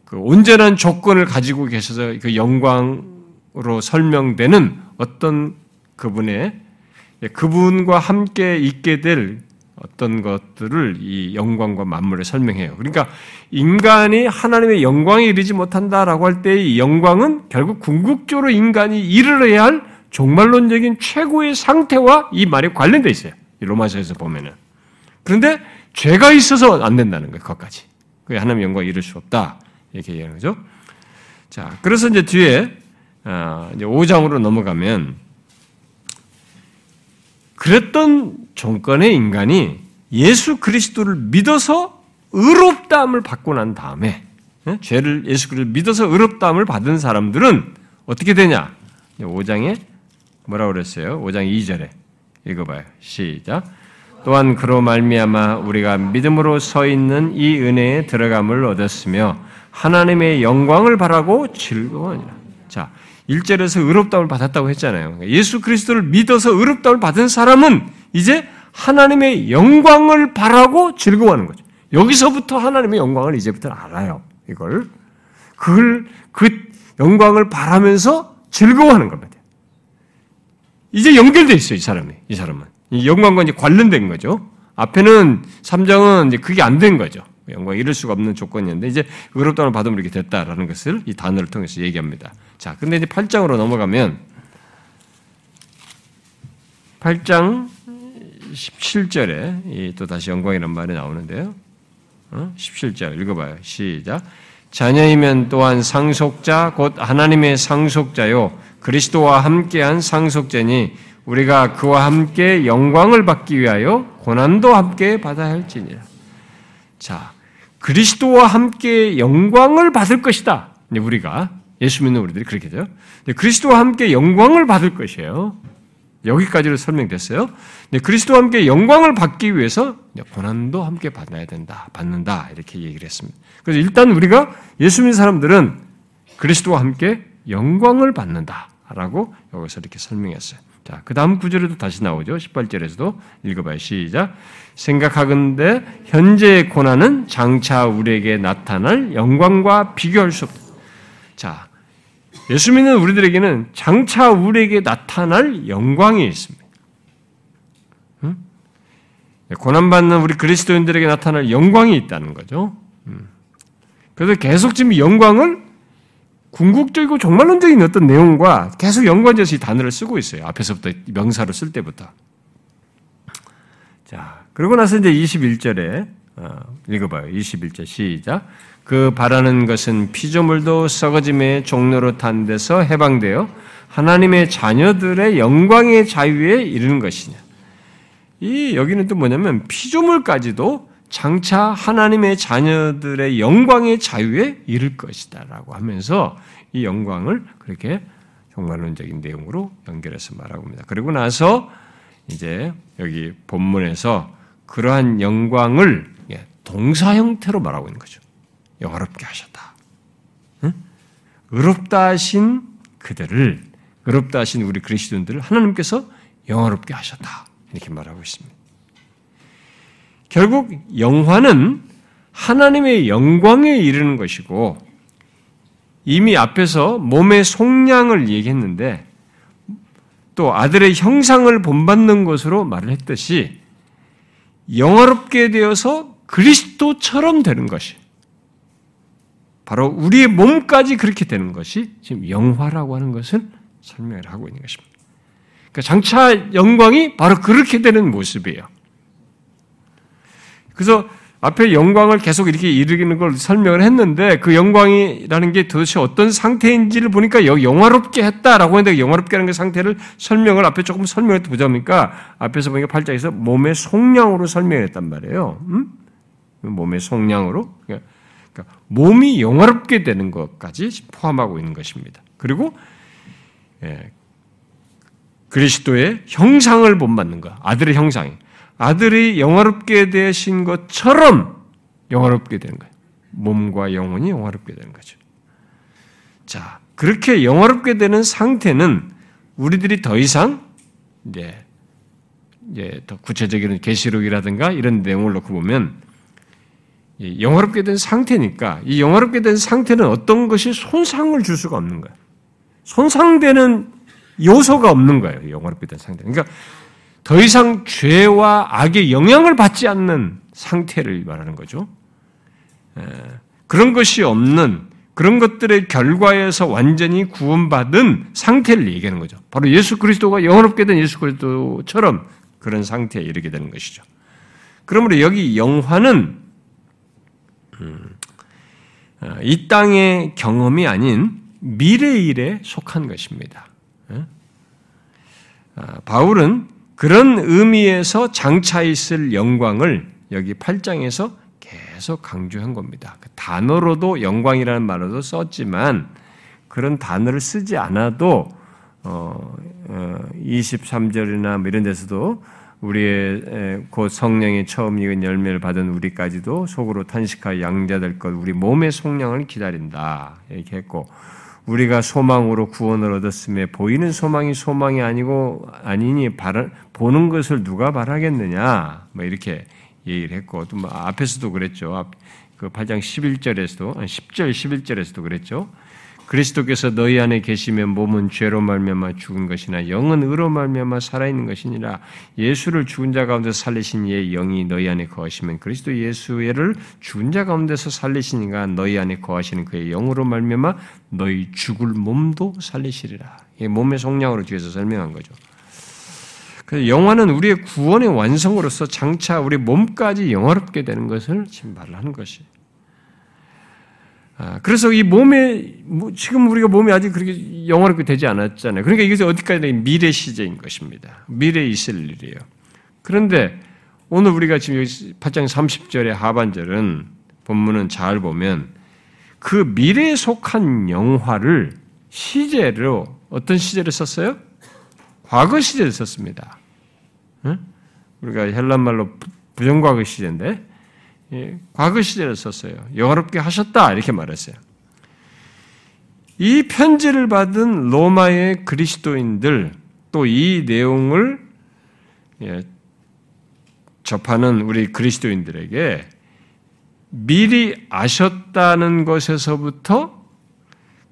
그 온전한 조건을 가지고 계셔서 그 영광, 로 설명되는 어떤 그분의 그분과 함께 있게 될 어떤 것들을 이 영광과 만물에 설명해요. 그러니까 인간이 하나님의 영광에 이르지 못한다라고 할 때 이 영광은 결국 궁극적으로 인간이 이르러야 할 종말론적인 최고의 상태와 이 말이 관련돼 있어요. 로마서에서 보면은. 그런데 죄가 있어서 안 된다는 거예요. 그것까지. 그 하나님의 영광에 이를 수 없다. 이렇게 얘기하는 거죠. 자, 그래서 이제 뒤에 아, 이제 5장으로 넘어가면 그랬던 정권의 인간이 예수 그리스도를 믿어서 의롭다함을 받고 난 다음에 예? 죄를 예수 그리스도를 믿어서 의롭다함을 받은 사람들은 어떻게 되냐? 5장에 뭐라고 그랬어요? 5장 2절에 읽어봐요. 시작. 또한 그로 말미암아 우리가 믿음으로 서 있는 이 은혜에 들어감을 얻었으며 하나님의 영광을 바라고 즐거워하니라. 자, 1절에서 의롭다움을 받았다고 했잖아요. 예수 그리스도를 믿어서 의롭다움을 받은 사람은 이제 하나님의 영광을 바라고 즐거워하는 거죠. 여기서부터 하나님의 영광을 이제부터 알아요. 이걸. 그걸, 그 영광을 바라면서 즐거워하는 겁니다. 이제 연결돼 있어요, 이 사람이. 이 사람은. 이 영광과 이제 관련된 거죠. 앞에는 3장은 이제 그게 안 된 거죠. 영광 이룰 수가 없는 조건이었는데 이제 의롭다는 받으면 이렇게 됐다라는 것을 이 단어를 통해서 얘기합니다. 자, 근데 이제 8장으로 넘어가면 8장 17절에 또 다시 영광이란 말이 나오는데요. 17절 어? 읽어봐요. 시작. 자녀이면 또한 상속자 곧 하나님의 상속자요 그리스도와 함께한 상속자니 우리가 그와 함께 영광을 받기 위하여 고난도 함께 받아야 할지니라. 자, 그리스도와 함께 영광을 받을 것이다. 우리가 예수 믿는 우리들이 그렇게 돼요. 그리스도와 함께 영광을 받을 것이에요. 여기까지로 설명됐어요. 그리스도와 함께 영광을 받기 위해서 고난도 함께 받아야 된다, 받는다 이렇게 얘기를 했습니다. 그래서 일단 우리가 예수 믿는 사람들은 그리스도와 함께 영광을 받는다라고 여기서 이렇게 설명했어요. 자, 그 다음 구절에도 다시 나오죠. 18절에서도 읽어봐요. 시작. 생각하건대 현재의 고난은 장차 우리에게 나타날 영광과 비교할 수 없다. 자, 예수 믿는 우리들에게는 장차 우리에게 나타날 영광이 있습니다. 응? 고난받는 우리 그리스도인들에게 나타날 영광이 있다는 거죠. 그래서 계속 지금 영광을 궁극적이고 종말론적인 어떤 내용과 계속 연관져서 이 단어를 쓰고 있어요. 앞에서부터 명사로 쓸 때부터. 자, 그러고 나서 이제 21절에 어, 읽어봐요. 21절 시작. 그 바라는 것은 피조물도 썩어짐의 종로로 탄 데서 해방되어 하나님의 자녀들의 영광의 자유에 이르는 것이냐. 이 여기는 또 뭐냐면 피조물까지도 장차 하나님의 자녀들의 영광의 자유에 이를 것이다라고 하면서 이 영광을 그렇게 종말론적인 내용으로 연결해서 있습니다. 그리고 나서 이제 여기 본문에서 그러한 영광을 예, 동사 형태로 말하고 있는 거죠. 영화롭게 하셨다. 응? 의롭다 하신 그들을 의롭다 하신 우리 그리스도인들을 하나님께서 영화롭게 하셨다. 이렇게 말하고 있습니다. 결국 영화는 하나님의 영광에 이르는 것이고 이미 앞에서 몸의 속량을 얘기했는데 또 아들의 형상을 본받는 것으로 말을 했듯이 영화롭게 되어서 그리스도처럼 되는 것이 바로 우리의 몸까지 그렇게 되는 것이 지금 영화라고 하는 것을 설명을 하고 있는 것입니다. 그러니까 장차 영광이 바로 그렇게 되는 모습이에요. 그래서 앞에 영광을 계속 이렇게 이르기는 걸 설명을 했는데 그 영광이라는 게 도대체 어떤 상태인지를 보니까 영화롭게 했다라고 했는데 영화롭게 하는 그 상태를 설명을 앞에 조금 설명해 보자니까 앞에서 보니까 팔자에서 몸의 속량으로 설명했단 말이에요. 음? 몸의 속량으로. 그러니까 몸이 영화롭게 되는 것까지 포함하고 있는 것입니다. 그리고 예, 그리스도의 형상을 본받는 것, 아들의 형상이 아들이 영화롭게 되신 것처럼 영화롭게 되는 거예요. 몸과 영혼이 영화롭게 되는 거죠. 자, 그렇게 영화롭게 되는 상태는 우리들이 더 이상 이제 이제 더 구체적인 계시록이라든가 이런 내용을 놓고 보면 영화롭게 된 상태니까 이 영화롭게 된 상태는 어떤 것이 손상을 줄 수가 없는 거예요. 손상되는 요소가 없는 거예요. 영화롭게 된 상태. 그러니까 더 이상 죄와 악의 영향을 받지 않는 상태를 말하는 거죠. 그런 것이 없는 그런 것들의 결과에서 완전히 구원받은 상태를 얘기하는 거죠. 바로 예수 그리스도가 영원롭게 된 예수 그리스도처럼 그런 상태에 이르게 되는 것이죠. 그러므로 여기 영화는 이 땅의 경험이 아닌 미래 일에 속한 것입니다. 아, 바울은 그런 의미에서 장차 있을 영광을 여기 8장에서 계속 강조한 겁니다. 그 단어로도 영광이라는 말로도 썼지만 그런 단어를 쓰지 않아도 어, 어, 23절이나 뭐 이런 데서도 우리의 곧 성령의 처음 익은 열매를 받은 우리까지도 속으로 탄식하여 양자될 것 우리 몸의 속량을 기다린다 이렇게 했고 우리가 소망으로 구원을 얻었음에 보이는 소망이 소망이 아니고 아니니 바라, 보는 것을 누가 바라겠느냐 뭐 이렇게 얘기를 했고 또 뭐 앞에서도 그랬죠. 그 8장 11절에서도 10절 11절에서도 그랬죠. 그리스도께서 너희 안에 계시면 몸은 죄로 말미암아 죽은 것이나 영은 의로 말미암아 살아 있는 것이니라. 예수를 죽은 자 가운데 살리신 이의 영이 너희 안에 거하시면 그리스도 예수를 죽은 자 가운데서 살리시니가 너희 안에 거하시는 그의 영으로 말미암아 너희 죽을 몸도 살리시리라. 이 몸의 속량으로 뒤에서 설명한 거죠. 그래서 영화는 우리의 구원의 완성으로서 장차 우리 몸까지 영화롭게 되는 것을 지금 말하는 것이. 아, 그래서 이 몸에 뭐 지금 우리가 몸이 아직 그렇게 영원롭게 되지 않았잖아요. 그러니까 이것이 어디까지 미래 시제인 것입니다. 미래에 있을 일이에요. 그런데 오늘 우리가 지금 8장 30절의 하반절은 본문은 잘 보면 그 미래에 속한 영화를 시제로 어떤 시제를 썼어요? 과거 시제를 썼습니다. 응? 우리가 헬란 말로 부정과거 시제인데 예, 과거 시제를 썼어요. 영화롭게 하셨다 이렇게 말했어요. 이 편지를 받은 로마의 그리스도인들 또 이 내용을 예, 접하는 우리 그리스도인들에게 미리 아셨다는 것에서부터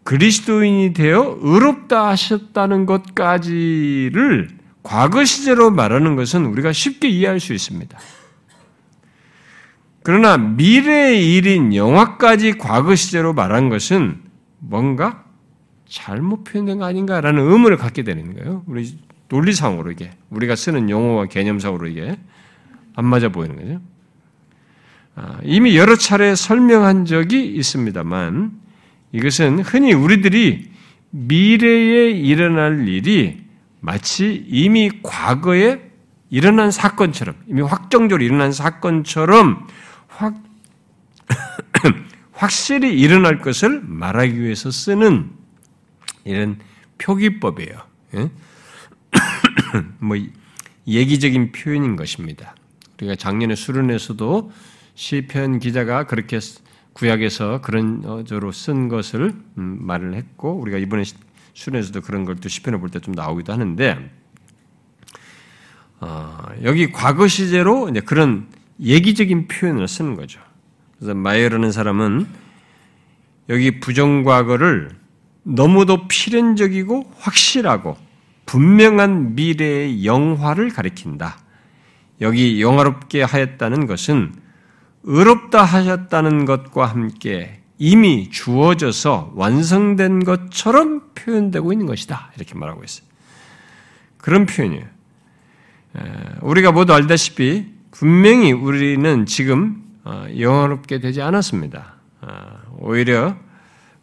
그리스도인이 되어 의롭다 하셨다는 것까지를 과거 시제로 말하는 것은 우리가 쉽게 이해할 수 있습니다. 그러나 미래의 일인 영화까지 과거 시제로 말한 것은 뭔가 잘못 표현된 거 아닌가라는 의문을 갖게 되는 거예요. 우리 논리상으로 이게 우리가 쓰는 용어와 개념상으로 이게 안 맞아 보이는 거죠. 아, 이미 여러 차례 설명한 적이 있습니다만 이것은 흔히 우리들이 미래에 일어날 일이 마치 이미 과거에 일어난 사건처럼 이미 확정적으로 일어난 사건처럼 확 확실히 일어날 것을 말하기 위해서 쓰는 이런 표기법이에요. 예? 뭐 얘기적인 표현인 것입니다. 우리가 작년에 수련에서도 시편 기자가 그렇게 구약에서 그런 저로 쓴 것을 음, 말을 했고 우리가 이번에 수련에서도 그런 걸 또 시편을 볼 때 좀 나오기도 하는데 어, 여기 과거 시제로 이제 그런 얘기적인 표현을 쓰는 거죠. 그래서 마이어라는 사람은 여기 부정과거를 너무도 필연적이고 확실하고 분명한 미래의 영화를 가리킨다. 여기 영화롭게 하였다는 것은 의롭다 하셨다는 것과 함께 이미 주어져서 완성된 것처럼 표현되고 있는 것이다. 이렇게 말하고 있어요. 그런 표현이에요. 우리가 모두 알다시피 분명히 우리는 지금 어, 영화롭게 되지 않았습니다. 어, 오히려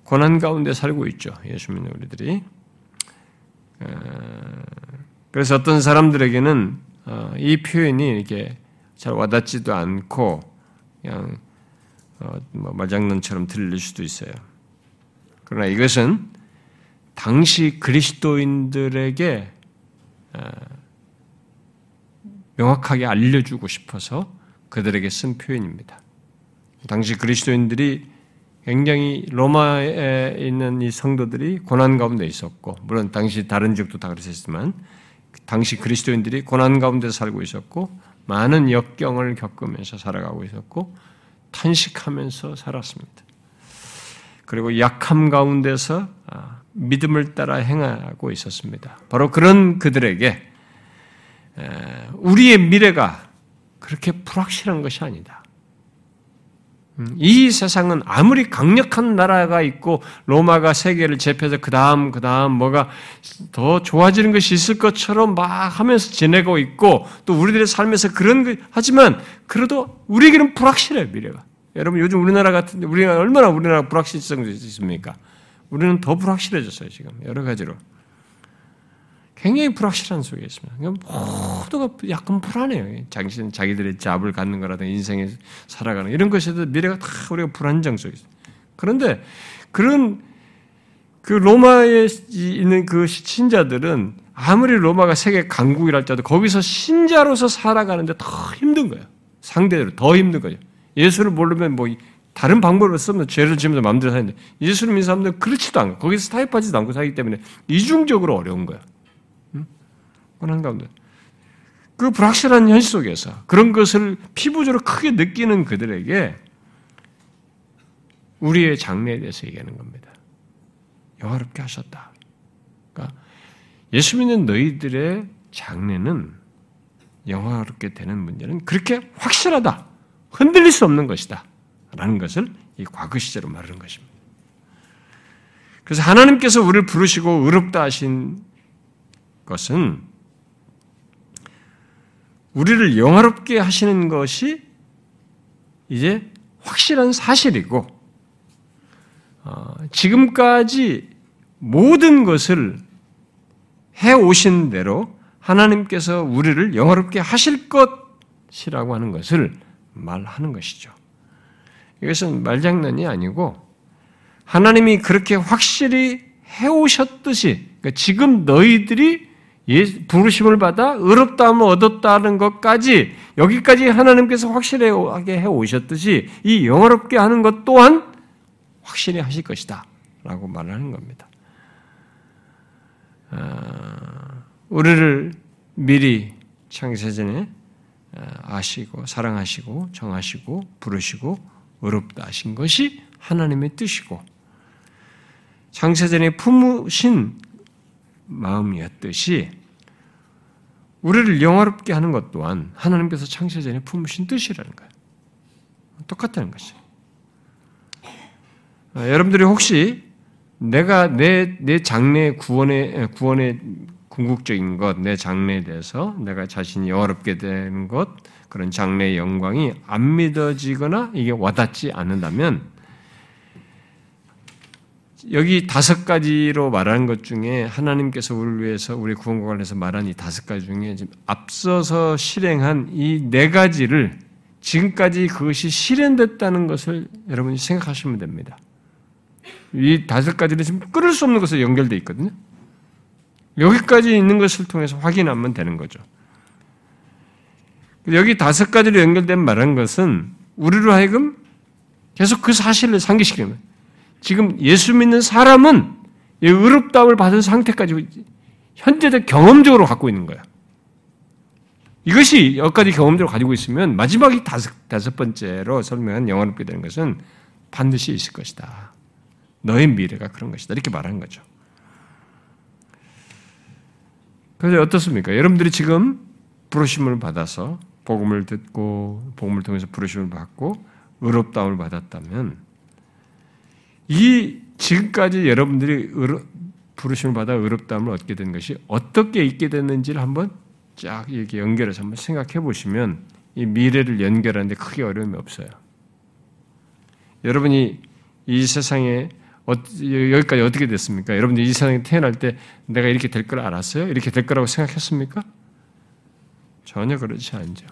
고난 가운데 살고 있죠. 예수 믿는 우리들이. 그래서 어떤 사람들에게는 어, 이 표현이 이렇게 잘 와닿지도 않고 그냥 뭐 말장난처럼 들릴 수도 있어요. 그러나 이것은 당시 그리스도인들에게 명확하게 알려주고 싶어서 그들에게 쓴 표현입니다. 당시 그리스도인들이 굉장히 로마에 있는 이 성도들이 고난 가운데 있었고, 물론 당시 다른 지역도 다 그랬었지만, 당시 그리스도인들이 고난 가운데 살고 있었고, 많은 역경을 겪으면서 살아가고 있었고, 탄식하면서 살았습니다. 그리고 약함 가운데서 아, 믿음을 따라 행하고 있었습니다. 바로 그런 그들에게 우리의 미래가 그렇게 불확실한 것이 아니다. 음, 이 세상은 아무리 강력한 나라가 있고 로마가 세계를 제패해서 그 다음 그 다음 뭐가 더 좋아지는 것이 있을 것처럼 막 하면서 지내고 있고 또 우리들의 삶에서 그런 것 하지만 그래도 우리에게는 불확실해요 미래가. 여러분 요즘 우리나라 같은 우리가 얼마나 우리나라 불확실성이 있습니까? 우리는 더 불확실해졌어요 지금 여러 가지로. 굉장히 불확실한 속에 있습니다. 모두가 약간 불안해요. 자신, 자기들의 잡을 갖는 거라든가 인생에 살아가는 이런 것에도 미래가 다 우리가 불안정 속에 있어요. 그런데 그런 그 로마에 있는 그 신자들은 아무리 로마가 세계 강국이라 할지라도 거기서 신자로서 살아가는데 더 힘든 거예요. 상대로 더 힘든 거죠. 예수를 모르면 뭐 다른 방법을 쓰면 죄를 지면서 마음대로 사는데 예수를 믿는 사람들은 그렇지도 않고 거기서 타협하지도 않고 살기 때문에 이중적으로 어려운 거예 요. 고난 가운데. 그 불확실한 현실 속에서 그런 것을 피부적으로 크게 느끼는 그들에게 우리의 장래에 대해서 얘기하는 겁니다. 영화롭게 하셨다. 그러니까 예수 믿는 너희들의 장래는 영화롭게 되는 문제는 그렇게 확실하다. 흔들릴 수 없는 것이다. 라는 것을 이 과거 시제로 말하는 것입니다. 그래서 하나님께서 우리를 부르시고 의롭다 하신 것은 우리를 영화롭게 하시는 것이 이제 확실한 사실이고, 어, 지금까지 모든 것을 해 오신 대로 하나님께서 우리를 영화롭게 하실 것이라고 하는 것을 말하는 것이죠. 이것은 말장난이 아니고 하나님이 그렇게 확실히 해 오셨듯이 그러니까 지금 너희들이 부르심을 받아 의롭다함을 얻었다는 것까지 여기까지 하나님께서 확실하게 해 오셨듯이 이 영어롭게 하는 것 또한 확실히 하실 것이다 라고 말을 하는 겁니다. 아, 우리를 미리 창세전에 아, 아시고 사랑하시고 정하시고 부르시고 의롭다 하신 것이 하나님의 뜻이고 창세전에 품으신 마음이었듯이 우리를 영화롭게 하는 것 또한 하나님께서 창세 전에 품으신 뜻이라는 거예요. 똑같다는 것이죠. 아, 여러분들이 혹시 내가 내, 내 장래 구원의, 구원의 궁극적인 것, 내 장래에 대해서 내가 자신이 영화롭게 되는 것, 그런 장래의 영광이 안 믿어지거나 이게 와닿지 않는다면 여기 다섯 가지로 말하는 것 중에 하나님께서 우리를 위해서 우리 구원과 관련해서 말한 이 다섯 가지 중에 지금 앞서서 실행한 이 네 가지를 지금까지 그것이 실현됐다는 것을 여러분이 생각하시면 됩니다. 이 다섯 가지는 지금 끊을 수 없는 것에 연결되어 있거든요. 여기까지 있는 것을 통해서 확인하면 되는 거죠. 여기 다섯 가지로 연결된 말한 것은 우리로 하여금 계속 그 사실을 상기시키는 거예요. 지금 예수 믿는 사람은 의롭다움을 받은 상태까지 현재적 경험적으로 갖고 있는 거야. 이것이 여기까지 경험적으로 가지고 있으면 마지막이 다섯, 다섯 번째로 설명한 영원롭게 되는 것은 반드시 있을 것이다. 너의 미래가 그런 것이다. 이렇게 말하는 거죠. 그래서 어떻습니까? 여러분들이 지금 부르심을 받아서 복음을 듣고 복음을 통해서 부르심을 받고 의롭다움을 받았다면 이 지금까지 여러분들이 의로, 부르심을 받아 의롭다움을 얻게 된 것이 어떻게 있게 됐는지를 한번 쫙 이렇게 연결해서 한번 생각해 보시면 이 미래를 연결하는데 크게 어려움이 없어요. 여러분이 이 세상에 어, 여기까지 어떻게 됐습니까? 여러분들 이 세상에 태어날 때 내가 이렇게 될 걸 알았어요? 이렇게 될 거라고 생각했습니까? 전혀 그렇지 않죠.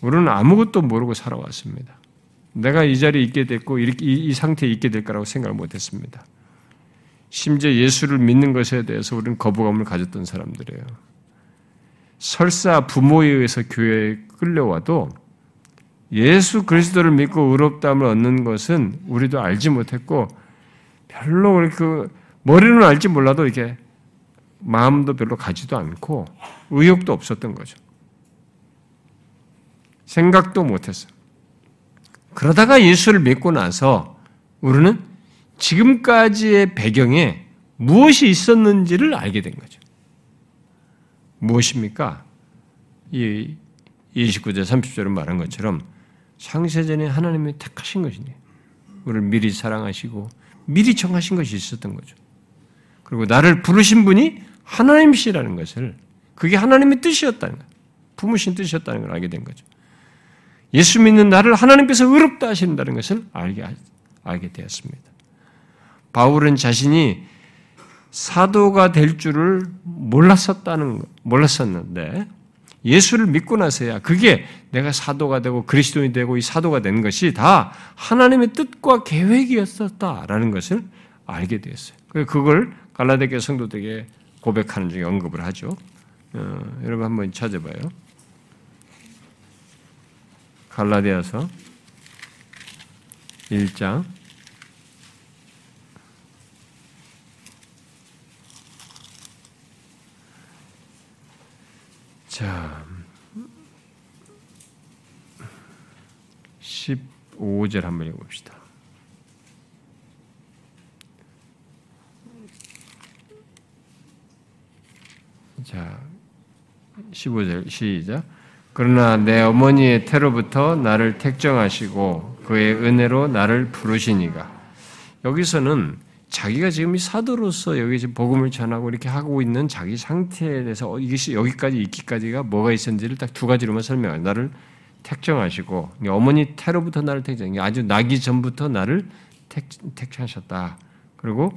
우리는 아무것도 모르고 살아왔습니다. 내가 이 자리에 있게 됐고 이, 이 상태에 있게 될 거라고 생각을 못했습니다. 심지어 예수를 믿는 것에 대해서 우리는 거부감을 가졌던 사람들이에요. 설사 부모에 의해서 교회에 끌려와도 예수 그리스도를 믿고 의롭다함을 얻는 것은 우리도 알지 못했고 별로 그 머리는 알지 몰라도 이게 마음도 별로 가지도 않고 의욕도 없었던 거죠. 생각도 못했어요. 그러다가 예수를 믿고 나서 우리는 지금까지의 배경에 무엇이 있었는지를 알게 된 거죠. 무엇입니까? 이 29절 30절은 말한 것처럼 창세전에 하나님이 택하신 것이니 우리를 미리 사랑하시고 미리 정하신 것이 있었던 거죠. 그리고 나를 부르신 분이 하나님이시라는 것을 그게 하나님의 뜻이었다는 것, 부무신 뜻이었다는 걸 알게 된 거죠. 예수 믿는 나를 하나님께서 의롭다 하신다는 것을 알게, 알게 되었습니다. 바울은 자신이 사도가 될 줄을 몰랐었다는, 몰랐었는데, 예수를 믿고 나서야 그게 내가 사도가 되고 그리스도인이 되고 이 사도가 된 것이 다 하나님의 뜻과 계획이었었다라는 것을 알게 되었어요. 그걸 갈라디아 성도들에게 고백하는 중에 언급을 하죠. 어, 여러분 한번 찾아봐요. 갈라디아서 1장 자 15절 한번 읽어봅시다. 자 15절 시작 그러나 내 어머니의 태로부터 나를 택정하시고 그의 은혜로 나를 부르시니가. 여기서는 자기가 지금 이 사도로서 여기 지금 복음을 전하고 이렇게 하고 있는 자기 상태에 대해서 어, 이것이 여기까지 있기까지가 뭐가 있었는지를 딱 두 가지로만 설명해 나를 택정하시고 어머니 태로부터 나를 택정, 아주 나기 전부터 나를 택, 택하셨다. 그리고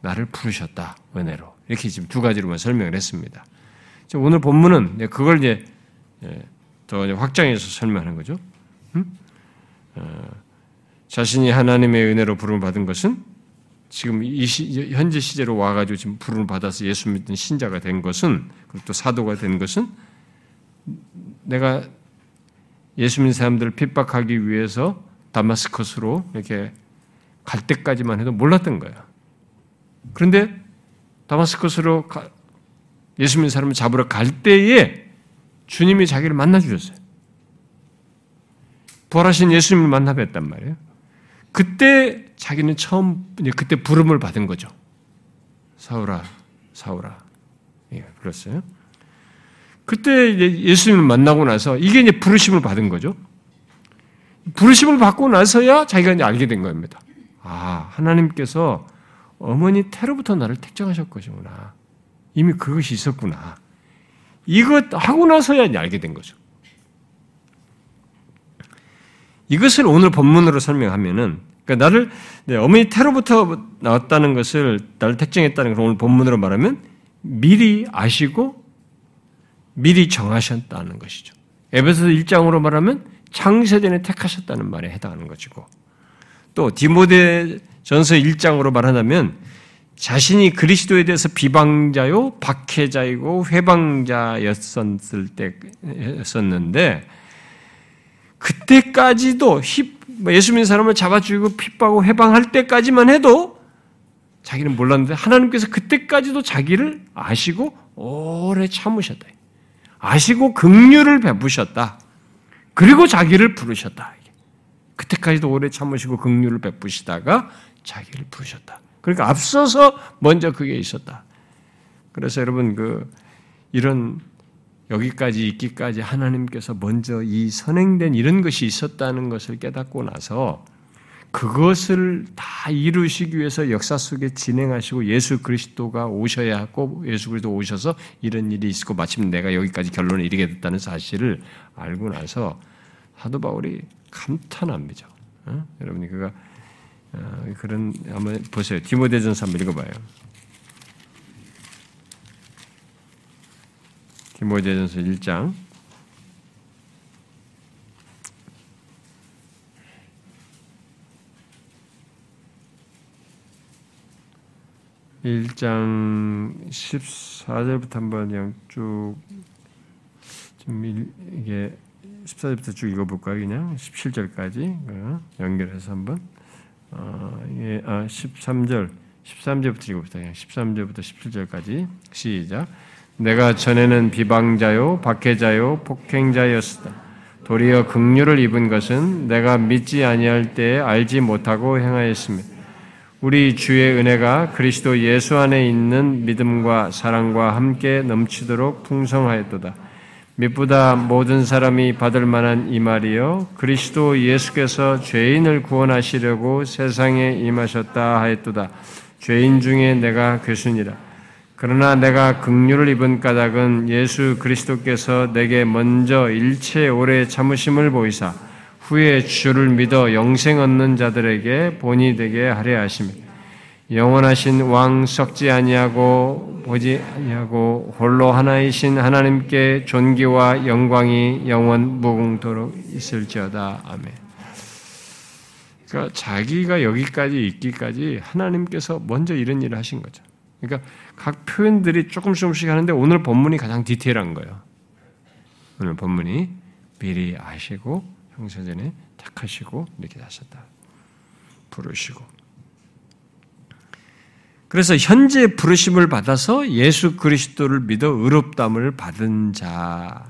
나를 부르셨다. 은혜로. 이렇게 지금 두 가지로만 설명을 했습니다. 오늘 본문은 그걸 이제 예, 더 확장해서 설명하는 거죠. 음? 어, 자신이 하나님의 은혜로 부름을 받은 것은 지금 이 시, 현재 시제로 와가지고 지금 부름을 받아서 예수 믿는 신자가 된 것은 그리고 또 사도가 된 것은 내가 예수 믿는 사람들을 핍박하기 위해서 다마스커스로 이렇게 갈 때까지만 해도 몰랐던 거야. 그런데 다마스커스로 예수 믿는 사람을 잡으러 갈 때에 주님이 자기를 만나 주셨어요. 부활하신 예수님을 만나 뵀단 말이에요. 그때 자기는 처음 그때 부름을 받은 거죠. 사울아, 사울아. 예, 그랬어요. 그때 예수님을 만나고 나서 이게 이제 부르심을 받은 거죠. 부르심을 받고 나서야 자기가 이제 알게 된 겁니다. 아, 하나님께서 어머니 태로부터 나를 택정하셨 것이구나. 이미 그것이 있었구나. 이것 하고 나서야 알게 된 거죠. 이것을 오늘 본문으로 설명하면은, 그러니까 나를, 네, 어머니 태로부터 나왔다는 것을 나를 택정했다는 걸 오늘 본문으로 말하면 미리 아시고 미리 정하셨다는 것이죠. 에베소 1장으로 말하면 창세전에 택하셨다는 말에 해당하는 것이고, 또 디모데 전서 1장으로 말하자면 자신이 그리스도에 대해서 비방자요, 박해자이고 회방자였었을 때였었는데 그때까지도 뭐 예수 믿는 사람을 잡아 죽이고 핍박하고 회방할 때까지만 해도 자기는 몰랐는데 하나님께서 그때까지도 자기를 아시고 오래 참으셨다. 아시고 긍휼을 베푸셨다. 그리고 자기를 부르셨다. 그때까지도 오래 참으시고 긍휼을 베푸시다가 자기를 부르셨다. 그러니까 앞서서 먼저 그게 있었다. 그래서 여러분 그 이런 여기까지 있기까지 하나님께서 먼저 이 선행된 이런 것이 있었다는 것을 깨닫고 나서 그것을 다 이루시기 위해서 역사 속에 진행하시고 예수 그리스도가 오셔야 하고 예수 그리스도 오셔서 이런 일이 있고 마침 내가 여기까지 결론을 이르게 됐다는 사실을 알고 나서 사도 바울이 감탄합니다. 어? 여러분이 그가 어, 그런 한번 보세요. 디모데전서 한번 읽어봐요. 디모데전서 1장 1장 14절부터 한번 그냥 쭉 이게 14절부터 쭉 읽어볼까요? 그냥 17절까지 연결해서 한번 어, 예, 아, 13절 13절부터 읽어봅시다. 그냥 13절부터 17절까지 시작. 내가 전에는 비방자요 박해자요 폭행자였다. 도리어 긍휼을 입은 것은 내가 믿지 아니할 때에 알지 못하고 행하였습니다. 우리 주의 은혜가 그리스도 예수 안에 있는 믿음과 사랑과 함께 넘치도록 풍성하였도다. Mit보다 모든 사람이 받을 만한 이 말이요 그리스도 예수께서 죄인을 구원하시려고 세상에 임하셨다 하였도다. 죄인 중에 내가 교수니라. 그러나 내가 긍휼을 입은 까닭은 예수 그리스도께서 내게 먼저 일체 오래 참으심을 보이사 후에 주를 믿어 영생 얻는 자들에게 본이 되게 하려 하심이 영원하신 왕 썩지 아니하고 보지 아니하고 홀로 하나이신 하나님께 존귀와 영광이 영원 무궁토록 있을지어다 아멘. 그러니까 자기가 여기까지 있기까지 하나님께서 먼저 이런 일을 하신 거죠. 그러니까 각 표현들이 조금씩 조금씩 하는데 오늘 본문이 가장 디테일한 거예요. 오늘 본문이 미리 아시고 형사전에 택하시고 이렇게 하셨다. 부르시고. 그래서 현재 부르심을 받아서 예수 그리스도를 믿어 의롭담을 받은 자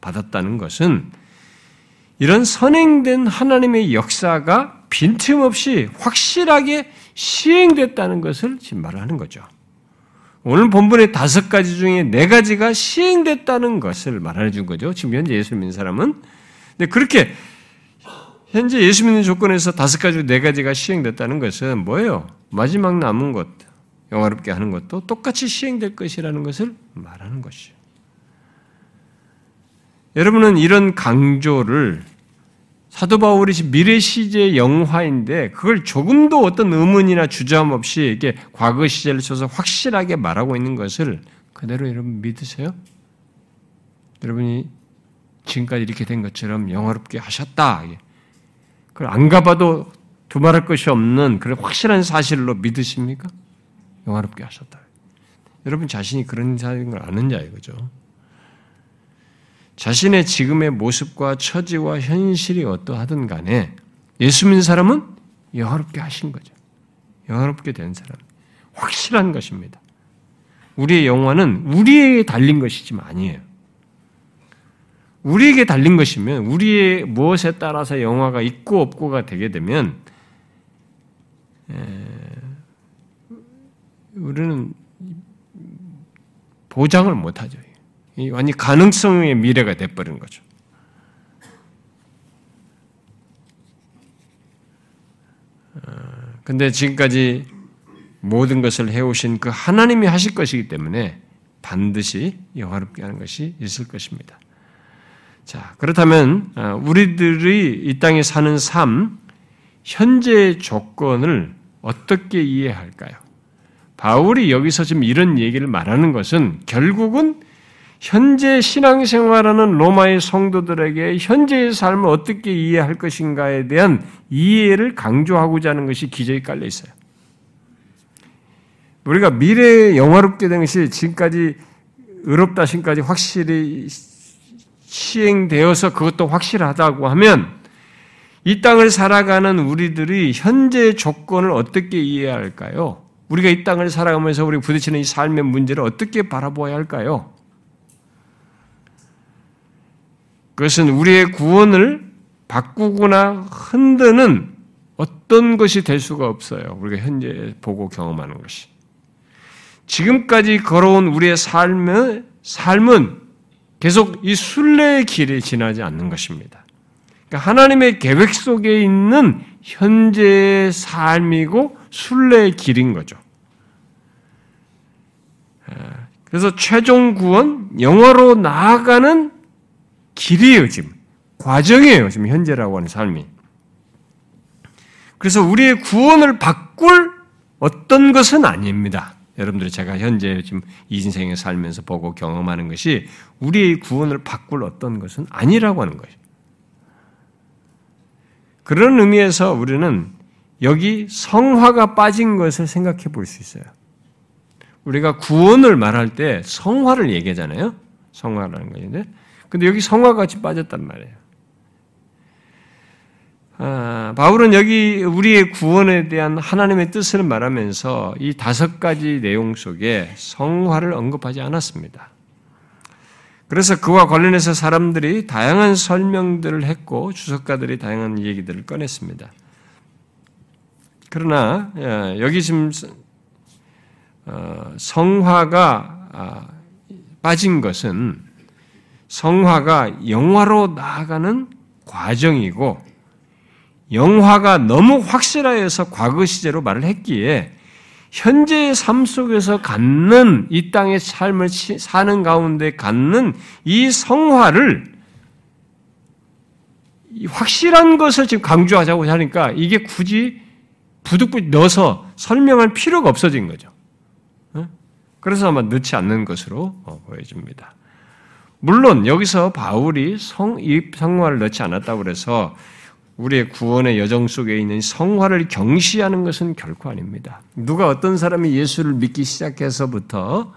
받았다는 것은 이런 선행된 하나님의 역사가 빈틈없이 확실하게 시행됐다는 것을 지금 말하는 거죠. 오늘 본문의 다섯 가지 중에 네 가지가 시행됐다는 것을 말해 준 거죠. 지금 현재 예수 믿는 사람은. 근데 그렇게 현재 예수 믿는 조건에서 다섯 가지 네 가지가 시행됐다는 것은 뭐예요? 마지막 남은 것, 영화롭게 하는 것도 똑같이 시행될 것이라는 것을 말하는 것이죠. 여러분은 이런 강조를 사도 바울이 미래 시제 영화인데 그걸 조금도 어떤 의문이나 주저함 없이 이게 과거 시제를 쳐서 확실하게 말하고 있는 것을 그대로 여러분 믿으세요? 여러분이 지금까지 이렇게 된 것처럼 영화롭게 하셨다. 그걸 안 가봐도 두말할 것이 없는 그런 확실한 사실로 믿으십니까? 영화롭게 하셨다. 여러분 자신이 그런 자인 걸 아는 자 이거죠. 자신의 지금의 모습과 처지와 현실이 어떠하든 간에 예수 믿는 사람은 영화롭게 하신 거죠. 영화롭게 된 사람. 확실한 것입니다. 우리의 영화는 우리에게 달린 것이지만 아니에요. 우리에게 달린 것이면 우리의 무엇에 따라서 영화가 있고 없고가 되게 되면 우리는 보장을 못하죠. 완전 가능성의 미래가 돼버리는 거죠. 어, 근데 지금까지 모든 것을 해오신 그 하나님이 하실 것이기 때문에 반드시 영화롭게 하는 것이 있을 것입니다. 자, 그렇다면 어, 우리들이 이 땅에 사는 삶, 현재의 조건을 어떻게 이해할까요? 바울이 여기서 지금 이런 얘기를 말하는 것은 결국은 현재 신앙생활하는 로마의 성도들에게 현재의 삶을 어떻게 이해할 것인가에 대한 이해를 강조하고자 하는 것이 기저에 깔려 있어요. 우리가 미래에 영화롭게 된 것이 지금까지 의롭다 신까지 확실히 시행되어서 그것도 확실하다고 하면 이 땅을 살아가는 우리들이 현재의 조건을 어떻게 이해할까요? 우리가 이 땅을 살아가면서 우리 부딪히는 이 삶의 문제를 어떻게 바라보아야 할까요? 그것은 우리의 구원을 바꾸거나 흔드는 어떤 것이 될 수가 없어요. 우리가 현재 보고 경험하는 것이. 지금까지 걸어온 우리의 삶은, 삶은 계속 이 순례의 길에 지나지 않는 것입니다. 그러니까 하나님의 계획 속에 있는 현재의 삶이고 순례의 길인 거죠. 그래서 최종 구원, 영어로 나아가는 길이에요, 지금. 과정이에요, 지금 현재라고 하는 삶이. 그래서 우리의 구원을 바꿀 어떤 것은 아닙니다. 여러분들이 제가 현재 지금 이 인생에 살면서 보고 경험하는 것이 우리의 구원을 바꿀 어떤 것은 아니라고 하는 것이죠. 그런 의미에서 우리는 여기 성화가 빠진 것을 생각해 볼 수 있어요. 우리가 구원을 말할 때 성화를 얘기하잖아요. 성화라는 것인데. 근데 여기 성화 같이 빠졌단 말이에요. 아, 바울은 여기 우리의 구원에 대한 하나님의 뜻을 말하면서 이 다섯 가지 내용 속에 성화를 언급하지 않았습니다. 그래서 그와 관련해서 사람들이 다양한 설명들을 했고 주석가들이 다양한 얘기들을 꺼냈습니다. 그러나 예, 여기 지금 어, 성화가 아, 빠진 것은 성화가 영화로 나아가는 과정이고 영화가 너무 확실하여서 과거 시제로 말을 했기에 현재의 삶 속에서 갖는 이 땅의 삶을 사는 가운데 갖는 이 성화를 확실한 것을 지금 강조하자고 하니까 이게 굳이 부득부득 넣어서 설명할 필요가 없어진 거죠. 그래서 아마 넣지 않는 것으로 어, 보여집니다. 물론 여기서 바울이 성, 이 성화를 넣지 않았다고 그래서 우리의 구원의 여정 속에 있는 성화를 경시하는 것은 결코 아닙니다. 누가 어떤 사람이 예수를 믿기 시작해서부터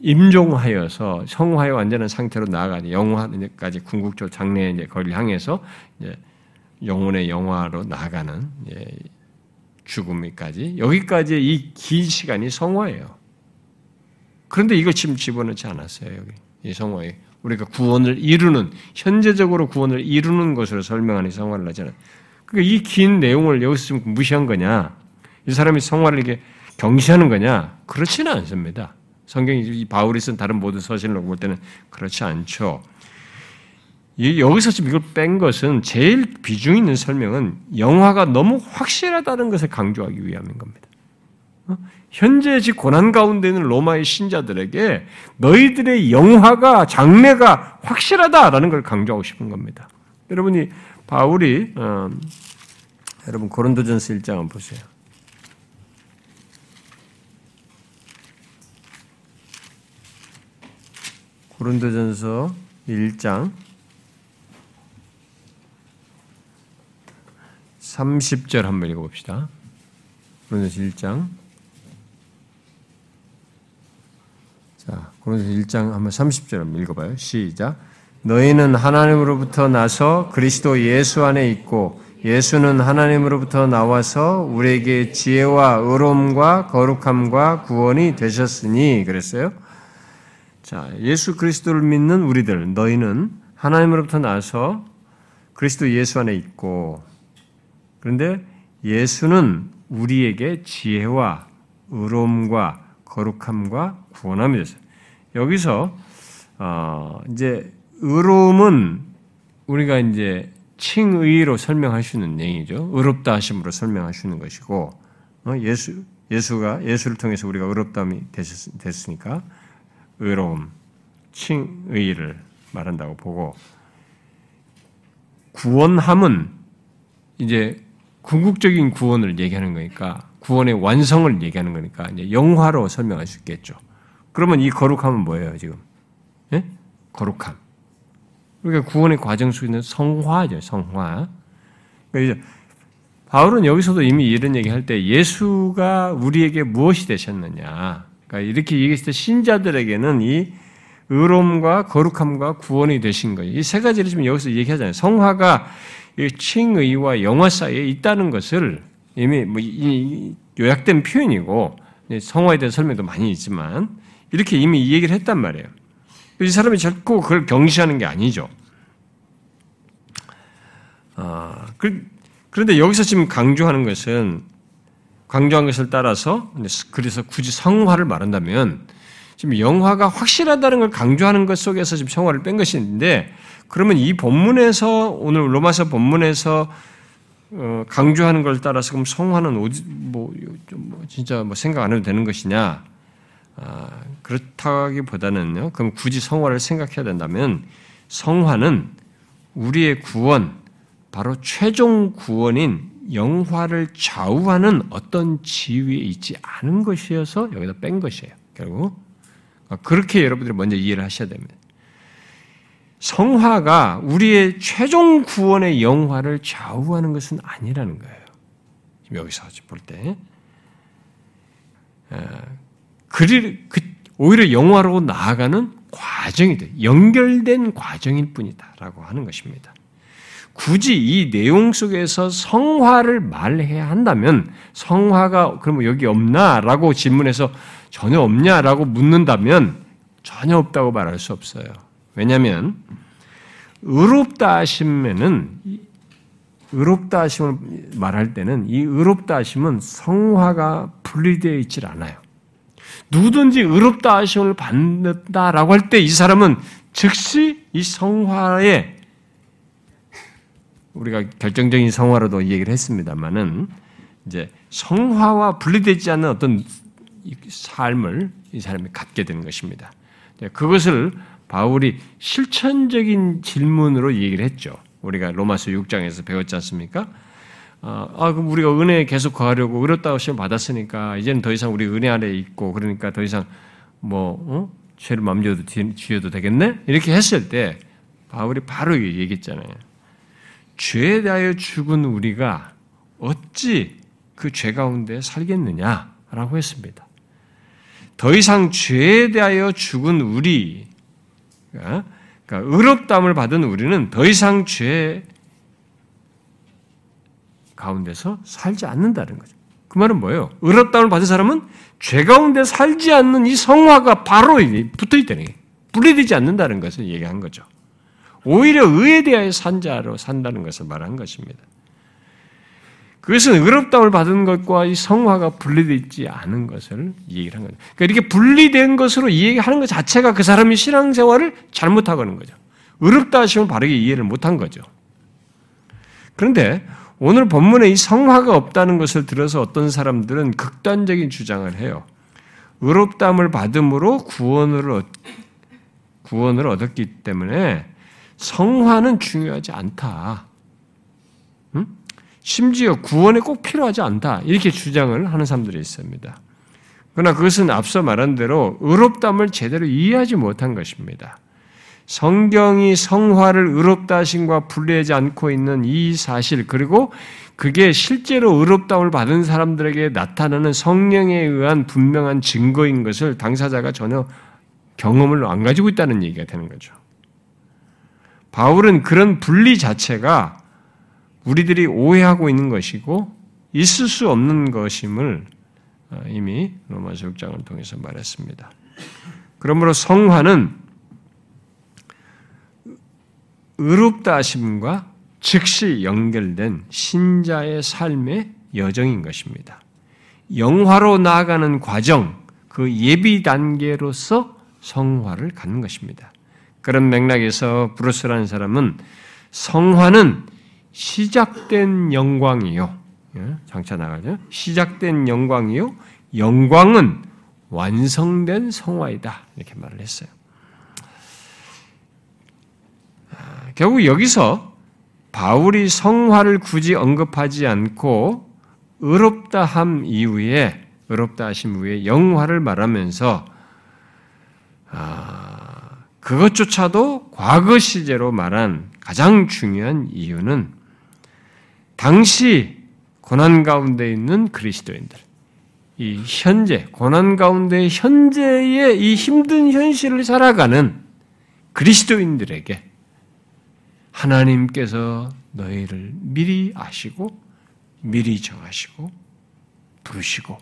임종하여서 성화의 완전한 상태로 나아가니 영화까지 궁극적 장래의 거리를 향해서 이제 영혼의 영화로 나아가는 죽음까지 여기까지 이긴 시간이 성화예요. 그런데 이거 지금 집어넣지 않았어요 여기 이 성화에 우리가 구원을 이루는 현재적으로 구원을 이루는 것으로 설명하는 성화를 하잖아요. 그러니까 이 긴 내용을 여기서 좀 무시한 거냐? 이 사람이 성화를 이렇게 경시하는 거냐? 그렇지는 않습니다. 성경이 바울이 쓴 다른 모든 서신을 볼 때는 그렇지 않죠. 여기서 지금 이걸 뺀 것은 제일 비중 있는 설명은 영화가 너무 확실하다는 것을 강조하기 위함인 겁니다. 어? 현재 지 고난 가운데 있는 로마의 신자들에게 너희들의 영화가 장래가 확실하다라는 걸 강조하고 싶은 겁니다. 여러분이 바울이 어, 여러분 고린도전서 1장 한번 보세요. 고린도전서 1장 30절 한번 읽어봅시다. 고린도서 1장. 자, 고린도서 1장 한번 30절 한번 읽어봐요. 시작. 너희는 하나님으로부터 나서 그리스도 예수 안에 있고 예수는 하나님으로부터 나와서 우리에게 지혜와 의로움과 거룩함과 구원이 되셨으니 그랬어요. 자, 예수 그리스도를 믿는 우리들 너희는 하나님으로부터 나서 그리스도 예수 안에 있고 그런데 예수는 우리에게 지혜와 의로움과 거룩함과 구원함이 됐어요. 여기서 어, 이제 의로움은 우리가 이제 칭의로 있는 내용이죠. 의롭다 하심으로 있는 것이고 어, 예수 예수가 예수를 통해서 우리가 의롭다함이 됐, 으니까 의로움, 칭의를 말한다고 보고 구원함은 이제 궁극적인 구원을 얘기하는 거니까 구원의 완성을 얘기하는 거니까 이제 영화로 설명할 수 있겠죠. 그러면 이 거룩함은 뭐예요 지금? 예? 거룩함. 그러니까 구원의 과정 속에 있는 성화죠, 성화. 그러니까 바울은 여기서도 이미 이런 얘기 할 때 예수가 우리에게 무엇이 되셨느냐. 그러니까 이렇게 얘기했을 때 신자들에게는 이 의로움과 거룩함과 구원이 되신 거예요. 이 세 가지를 지금 여기서 얘기하잖아요. 성화가 칭의와 영화 사이에 있다는 것을 이미 뭐 요약된 표현이고 성화에 대한 설명도 많이 있지만 이렇게 이미 이 얘기를 했단 말이에요. 이 사람이 자꾸 그걸 경시하는 게 아니죠. 아, 그, 그런데 여기서 지금 강조하는 것은 강조한 것을 따라서 그래서 굳이 성화를 말한다면 지금 영화가 확실하다는 걸 강조하는 것 속에서 지금 성화를 뺀 것인데 그러면 이 본문에서 오늘 로마서 본문에서 어, 강조하는 걸 따라서 그럼 성화는 어디 뭐, 뭐 진짜 뭐 생각 안 해도 되는 것이냐? 아, 그렇다기보다는요. 그럼 굳이 성화를 생각해야 된다면 성화는 우리의 구원, 바로 최종 구원인 영화를 좌우하는 어떤 지위에 있지 않은 것이어서 여기다 뺀 것이에요. 결국 아, 그렇게 여러분들이 먼저 이해를 하셔야 됩니다. 성화가 우리의 최종 구원의 영화를 좌우하는 것은 아니라는 거예요. 여기서 볼 때. 아, 그리, 그, 오히려 영화로 나아가는 과정이 돼. 연결된 과정일 뿐이다라고 하는 것입니다. 굳이 이 내용 속에서 성화를 말해야 한다면 성화가 그러면 여기 없나라고 질문해서 전혀 없냐라고 묻는다면 전혀 없다고 말할 수 없어요. 왜냐하면 의롭다 하심에는 의롭다 하심을 말할 때는 이 의롭다 하심은 성화가 분리되어 있질 않아요. 누구든지 의롭다 하심을 받는다라고 할 때 이 사람은 즉시 이 성화에 우리가 결정적인 성화로도 얘기를 했습니다만은 이제 성화와 분리되지 않는 어떤 삶을 이 사람이 갖게 되는 것입니다. 네, 그것을 바울이 실천적인 질문으로 얘기를 했죠. 우리가 로마서 6장에서 배웠지 않습니까? 아, 아, 그럼 우리가 은혜 계속 구하려고 의롭다고 시험 받았으니까 이제는 더 이상 우리 은혜 아래 있고 그러니까 더 이상 뭐 어? 죄를 맘대로 지어도 되겠네? 이렇게 했을 때 바울이 바로 얘기했잖아요. 죄에 대하여 죽은 우리가 어찌 그 죄 가운데 살겠느냐라고 했습니다. 더 이상 죄에 대하여 죽은 우리, 그러니까 의롭담을 받은 우리는 더 이상 죄 가운데서 살지 않는다는 거죠. 그 말은 뭐예요? 의롭담을 받은 사람은 죄 가운데 살지 않는 이 성화가 바로 붙어 있다는 게 분리되지 않는다는 것을 얘기한 거죠. 오히려 의에 대하여 산 자로 산다는 것을 말한 것입니다. 그것은 의롭다움을 받은 것과 이 성화가 분리되어 있지 않은 것을 얘기를 한 거죠. 그러니까 이렇게 분리된 것으로 이야기하는 것 자체가 그 사람이 신앙생활을 잘못하고 는 거죠. 의롭다 하심을 바르게 이해를 못한 거죠. 그런데 오늘 본문에 이 성화가 없다는 것을 들어서 어떤 사람들은 극단적인 주장을 해요. 의롭다함을 받음으로 구원을 구원을 얻었기 때문에 성화는 중요하지 않다. 음? 심지어 구원에 꼭 필요하지 않다. 이렇게 주장을 하는 사람들이 있습니다. 그러나 그것은 앞서 말한 대로 의롭담을 제대로 이해하지 못한 것입니다. 성경이 성화를 의롭다 하심과 분리하지 않고 있는 이 사실 그리고 그게 실제로 의롭다움을 받은 사람들에게 나타나는 성령에 의한 분명한 증거인 것을 당사자가 전혀 경험을 안 가지고 있다는 얘기가 되는 거죠. 바울은 그런 분리 자체가 우리들이 오해하고 있는 것이고 있을 수 없는 것임을 어, 이미 로마서 6장을 통해서 말했습니다. 그러므로 성화는 의롭다 하심과 즉시 연결된 신자의 삶의 여정인 것입니다. 영화로 나아가는 과정, 그 예비 단계로서 성화를 갖는 것입니다. 그런 맥락에서 브루스라는 사람은 성화는 시작된 영광이요. 예, 장차 나가죠. 시작된 영광이요. 영광은 완성된 성화이다. 이렇게 말을 했어요. 결국 여기서 바울이 성화를 굳이 언급하지 않고 의롭다 함 이후에 의롭다 하심 후에 영화를 말하면서 아, 그것조차도 과거 시제로 말한 가장 중요한 이유는 당시 고난 가운데 있는 그리스도인들, 이 현재 고난 가운데 현재의 이 힘든 현실을 살아가는 그리스도인들에게 하나님께서 너희를 미리 아시고 미리 정하시고 부르시고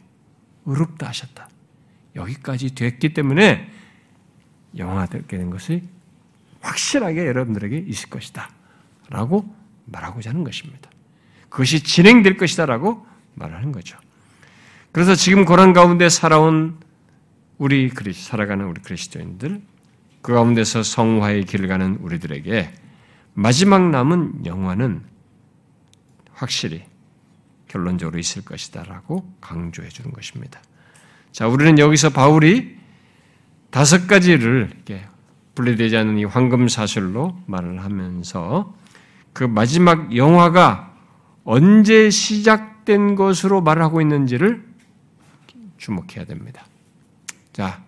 의롭다 하셨다. 여기까지 됐기 때문에 영화되게 된 것이 확실하게 여러분들에게 있을 것이다. 라고 말하고자 하는 것입니다. 그것이 진행될 것이다. 라고 말하는 거죠. 그래서 지금 고난 가운데 살아온 우리 살아가는 우리 그리스도인들, 그 가운데서 성화의 길을 가는 우리들에게 마지막 남은 영화는 확실히 결론적으로 있을 것이다라고 강조해 주는 것입니다. 자, 우리는 여기서 바울이 다섯 가지를 분리되지 않는 이 황금 사슬로 말을 하면서 그 마지막 영화가 언제 시작된 것으로 말 하고 있는지를 주목해야 됩니다. 자,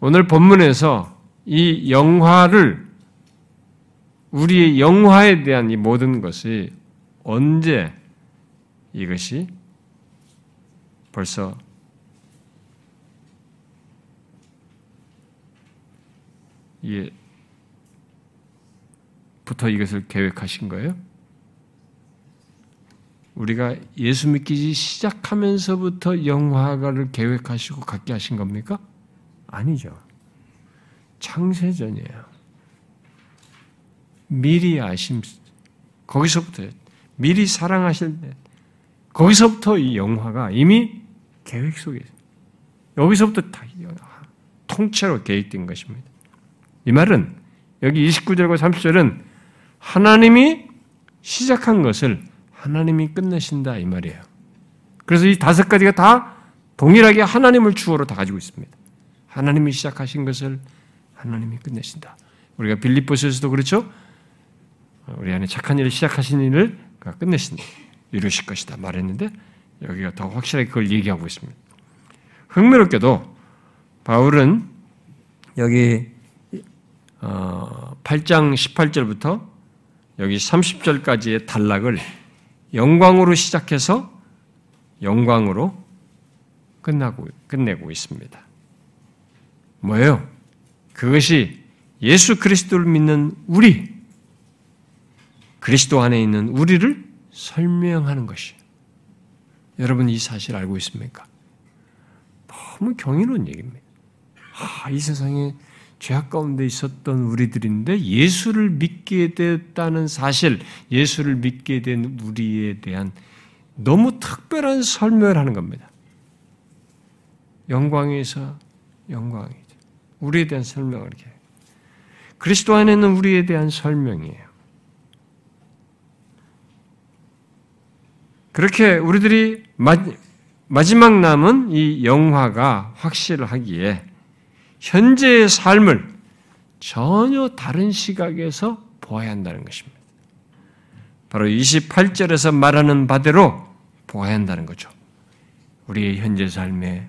오늘 본문에서 이 영화를 우리의 영화에 대한 이 모든 것이 언제 이것이 벌써 예, 부터 이것을 계획하신 거예요? 우리가 예수 믿기 시작하면서부터 영화가를 계획하시고 갖게 하신 겁니까? 아니죠. 창세전이에요. 미리 아심, 거기서부터, 미리 사랑하실 때, 거기서부터 이 영화가 이미 계획 속에, 여기서부터 다 통째로 계획된 것입니다. 이 말은, 여기 29절과 30절은 하나님이 시작한 것을 하나님이 끝내신다 이 말이에요. 그래서 이 다섯 가지가 다 동일하게 하나님을 주어로 다 가지고 있습니다. 하나님이 시작하신 것을 하나님이 끝내신다. 우리가 빌립보서에서도 그렇죠. 우리 안에 착한 일을 시작하신 일을 끝내신 이루실 것이다 말했는데 여기가 더 확실하게 그걸 얘기하고 있습니다. 흥미롭게도 바울은 여기 8장 어, 18절부터 여기 30절까지의 단락을 영광으로 시작해서 영광으로 끝나고 끝내고 있습니다. 뭐예요? 그것이 예수 그리스도를 믿는 우리 그리스도 안에 있는 우리를 설명하는 것이. 여러분 이 사실 알고 있습니까? 너무 경이로운 얘기입니다. 아, 이 세상에 죄악 가운데 있었던 우리들인데 예수를 믿게 됐다는 사실, 예수를 믿게 된 우리에 대한 너무 특별한 설명을 하는 겁니다. 영광에서 영광이죠. 우리에 대한 설명을 이렇게. 그리스도 안에 있는 우리에 대한 설명이에요. 그렇게 우리들이 마지막 남은 이 영화가 확실하기에 현재의 삶을 전혀 다른 시각에서 보아야 한다는 것입니다. 바로 28절에서 말하는 바대로 보아야 한다는 거죠. 우리의 현재 삶의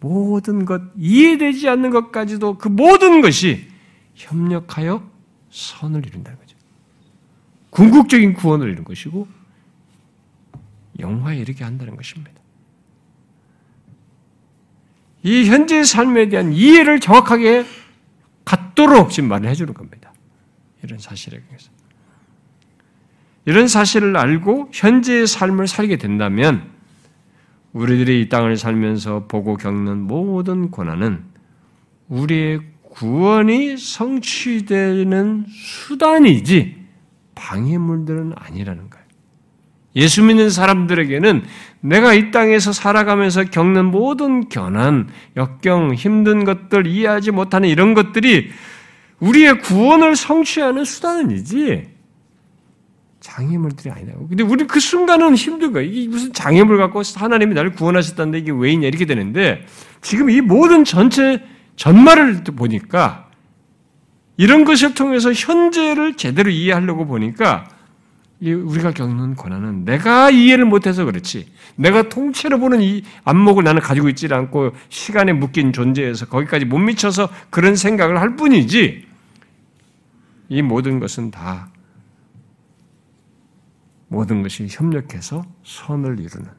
모든 것, 이해되지 않는 것까지도 그 모든 것이 협력하여 선을 이룬다는 거죠. 궁극적인 구원을 이룬 것이고 영화에 이르게 한다는 것입니다. 이 현재의 삶에 대한 이해를 정확하게 갖도록 지금 말을 해주는 겁니다. 이런 사실에 대해서. 이런 사실을 알고 현재의 삶을 살게 된다면 우리들이 이 땅을 살면서 보고 겪는 모든 고난은 우리의 구원이 성취되는 수단이지 방해물들은 아니라는 거예요. 예수 믿는 사람들에게는 내가 이 땅에서 살아가면서 겪는 모든 견한, 역경, 힘든 것들, 이해하지 못하는 이런 것들이 우리의 구원을 성취하는 수단이지 장애물들이 아니다. 근데 우리 그 순간은 힘든 거야. 이게 무슨 장애물 갖고 하나님이 나를 구원하셨다는데 이게 왜 있냐 이렇게 되는데 지금 이 모든 전체 전말을 보니까 이런 것을 통해서 현재를 제대로 이해하려고 보니까 우리가 겪는 고난은 내가 이해를 못해서 그렇지. 내가 통째로 보는 이 안목을 나는 가지고 있지 않고 시간에 묶인 존재에서 거기까지 못 미쳐서 그런 생각을 할 뿐이지. 이 모든 것은 다 모든 것이 협력해서 선을 이루는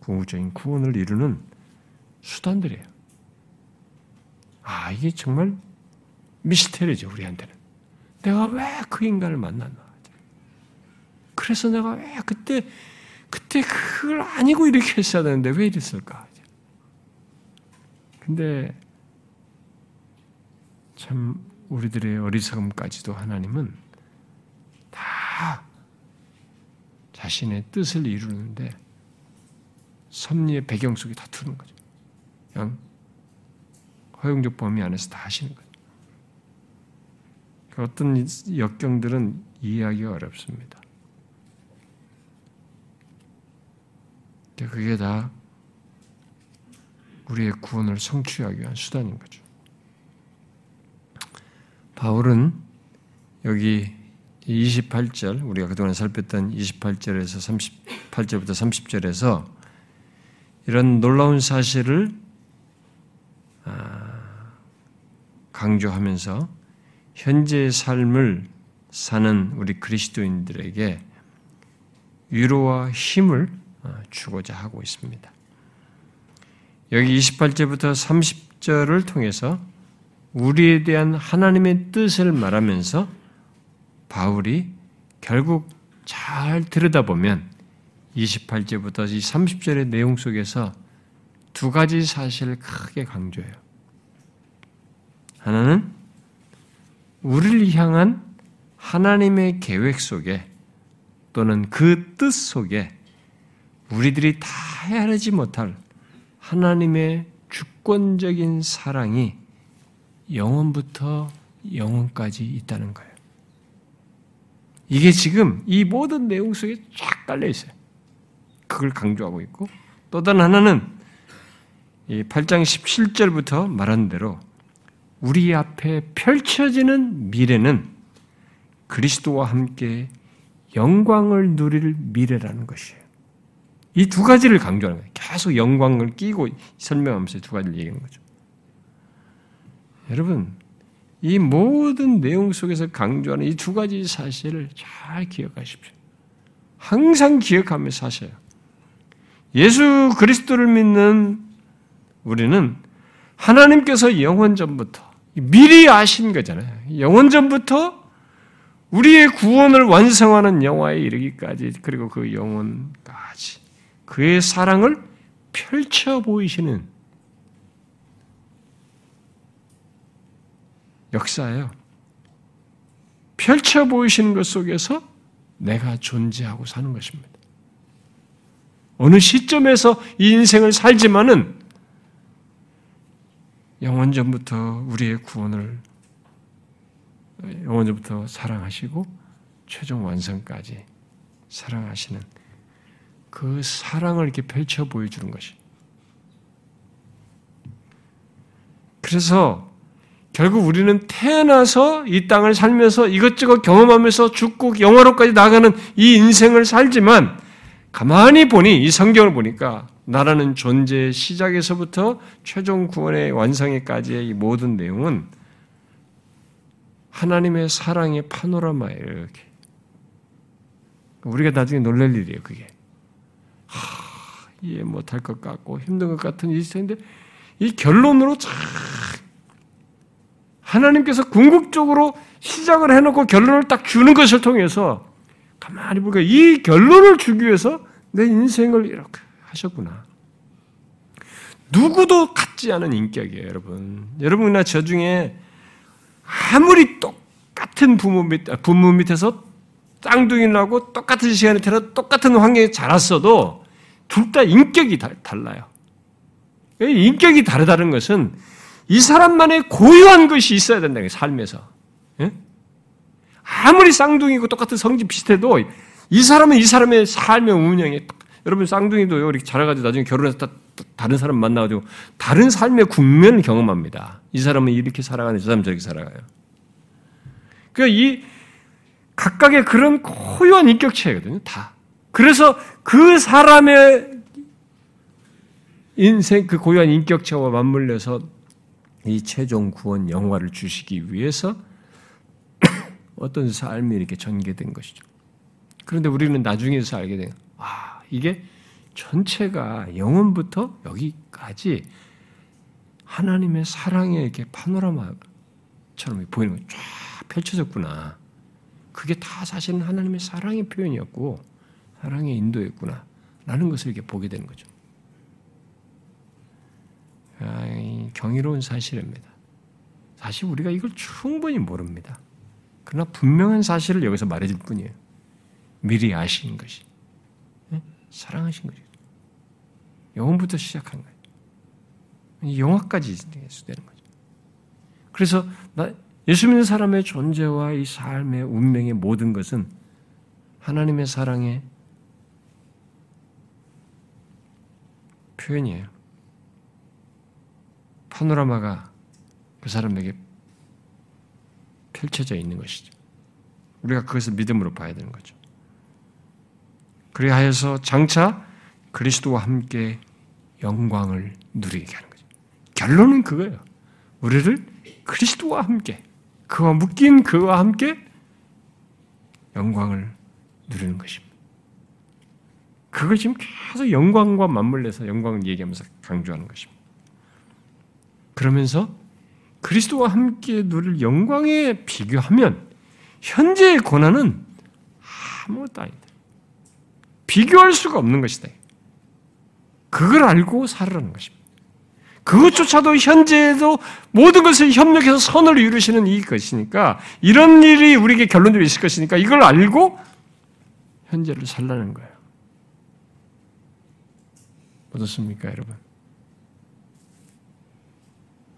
궁극적인 구원을 이루는 수단들이에요. 아, 이게 정말 미스테리죠, 우리한테는. 내가 왜 그 인간을 만났나? 그래서 내가 왜 그때, 그때 그걸 아니고 이렇게 했어야 되는데 왜 이랬을까? 근데 참 우리들의 어리석음까지도 하나님은 다 자신의 뜻을 이루는데 섭리의 배경 속에 다 두는 거죠. 그냥 허용적 범위 안에서 다 하시는 거죠. 그 어떤 역경들은 이해하기가 어렵습니다. 그게 다 우리의 구원을 성취하기 위한 수단인 거죠. 바울은 여기 28절, 우리가 그동안 살폈던 28절에서 38절부터 30절에서 이런 놀라운 사실을 아, 강조하면서 현재의 삶을 사는 우리 그리스도인들에게 위로와 힘을 어, 주고자 하고 있습니다. 여기 28절부터 30절을 통해서 우리에 대한 하나님의 뜻을 말하면서 바울이 결국 잘 들여다보면 28절부터 이 30절의 내용 속에서 두 가지 사실을 크게 강조해요. 하나는 우리를 향한 하나님의 계획 속에 또는 그 뜻 속에 우리들이 다 헤아리지 못할 하나님의 주권적인 사랑이 영원부터 영원까지 있다는 거예요. 이게 지금 이 모든 내용 속에 쫙 깔려 있어요. 그걸 강조하고 있고 또 다른 하나는 이 8장 17절부터 말한 대로 우리 앞에 펼쳐지는 미래는 그리스도와 함께 영광을 누릴 미래라는 것이에요. 이 두 가지를 강조하는 거예요. 계속 영광을 끼고 설명하면서 두 가지를 얘기하는 거죠. 여러분, 이 모든 내용 속에서 강조하는 이 두 가지 사실을 잘 기억하십시오. 항상 기억하면서 사셔요. 예수 그리스도를 믿는 우리는 하나님께서 영원 전부터 미리 아신 거잖아요. 영원 전부터 우리의 구원을 완성하는 영화에 이르기까지 그리고 그 영혼까지 그의 사랑을 펼쳐 보이시는 역사예요. 펼쳐 보이시는 것 속에서 내가 존재하고 사는 것입니다. 어느 시점에서 이 인생을 살지만은 영원전부터 우리의 구원을 영원전부터 사랑하시고 최종 완성까지 사랑하시는 그 사랑을 이렇게 펼쳐 보여주는 것이. 그래서 결국 우리는 태어나서 이 땅을 살면서 이것저것 경험하면서 죽고 영화로까지 나가는 이 인생을 살지만 가만히 보니 이 성경을 보니까 나라는 존재의 시작에서부터 최종 구원의 완성에까지의 이 모든 내용은 하나님의 사랑의 파노라마예요, 이렇게. 우리가 나중에 놀랄 일이에요, 그게. 하, 이해 못할 것 같고 힘든 것 같은 일인데 이 결론으로 참 하나님께서 궁극적으로 시작을 해놓고 결론을 딱 주는 것을 통해서 가만히 보니까 이 결론을 주기 위해서 내 인생을 이렇게 하셨구나. 누구도 같지 않은 인격이에요, 여러분. 여러분이나 저 중에 아무리 똑같은 부모 밑, 아, 부모 밑에서 쌍둥이 나고 똑같은 시간에 태어 똑같은 환경에 자랐어도 둘 다 인격이 달라요. 인격이 다르다는 것은 이 사람만의 고유한 것이 있어야 된다는 거예요, 삶에서. 예? 아무리 쌍둥이고 똑같은 성질 비슷해도 이 사람은 이 사람의 삶의 운영에 여러분 쌍둥이도 이렇게 자라가지고 나중에 결혼해서 다, 다른 사람 만나가지고 다른 삶의 국면을 경험합니다. 이 사람은 이렇게 살아가는 저 사람은 저렇게 살아가요. 그러니까 이 각각의 그런 고유한 인격체거든요. 다. 그래서 그 사람의 인생 그 고유한 인격체와 맞물려서 이 최종 구원 영화를 주시기 위해서 어떤 삶이 이렇게 전개된 것이죠. 그런데 우리는 나중에서 알게 된, 아, 이게 전체가 영원부터 여기까지 하나님의 사랑의 이렇게 파노라마처럼 보이는 거 쫙 펼쳐졌구나. 그게 다 사실은 하나님의 사랑의 표현이었고, 사랑의 인도였구나. 라는 것을 이렇게 보게 되는 거죠. 아, 경이로운 사실입니다. 사실 우리가 이걸 충분히 모릅니다. 그러나 분명한 사실을 여기서 말해줄 뿐이에요. 미리 아신 것이. 네? 사랑하신 것이. 영혼부터 시작한 거예요. 영화까지 되는 거죠. 그래서 예수 믿는 사람의 존재와 이 삶의 운명의 모든 것은 하나님의 사랑의 표현이에요. 파노라마가 그 사람에게 펼쳐져 있는 것이죠. 우리가 그것을 믿음으로 봐야 되는 거죠. 그리하여서 장차 그리스도와 함께 영광을 누리게 하는 거죠. 결론은 그거예요. 우리를 그리스도와 함께, 그와 묶인 그와 함께 영광을 누리는 것입니다. 그걸 지금 계속 영광과 맞물려서 영광을 얘기하면서 강조하는 것입니다. 그러면서 그리스도와 함께 누릴 영광에 비교하면 현재의 고난은 아무것도 아니다. 비교할 수가 없는 것이다. 그걸 알고 살으라는 것입니다. 그것조차도 현재에도 모든 것을 협력해서 선을 이루시는 이 것이니까 이런 일이 우리에게 결론적으로 있을 것이니까 이걸 알고 현재를 살라는 거예요. 어떻습니까, 여러분?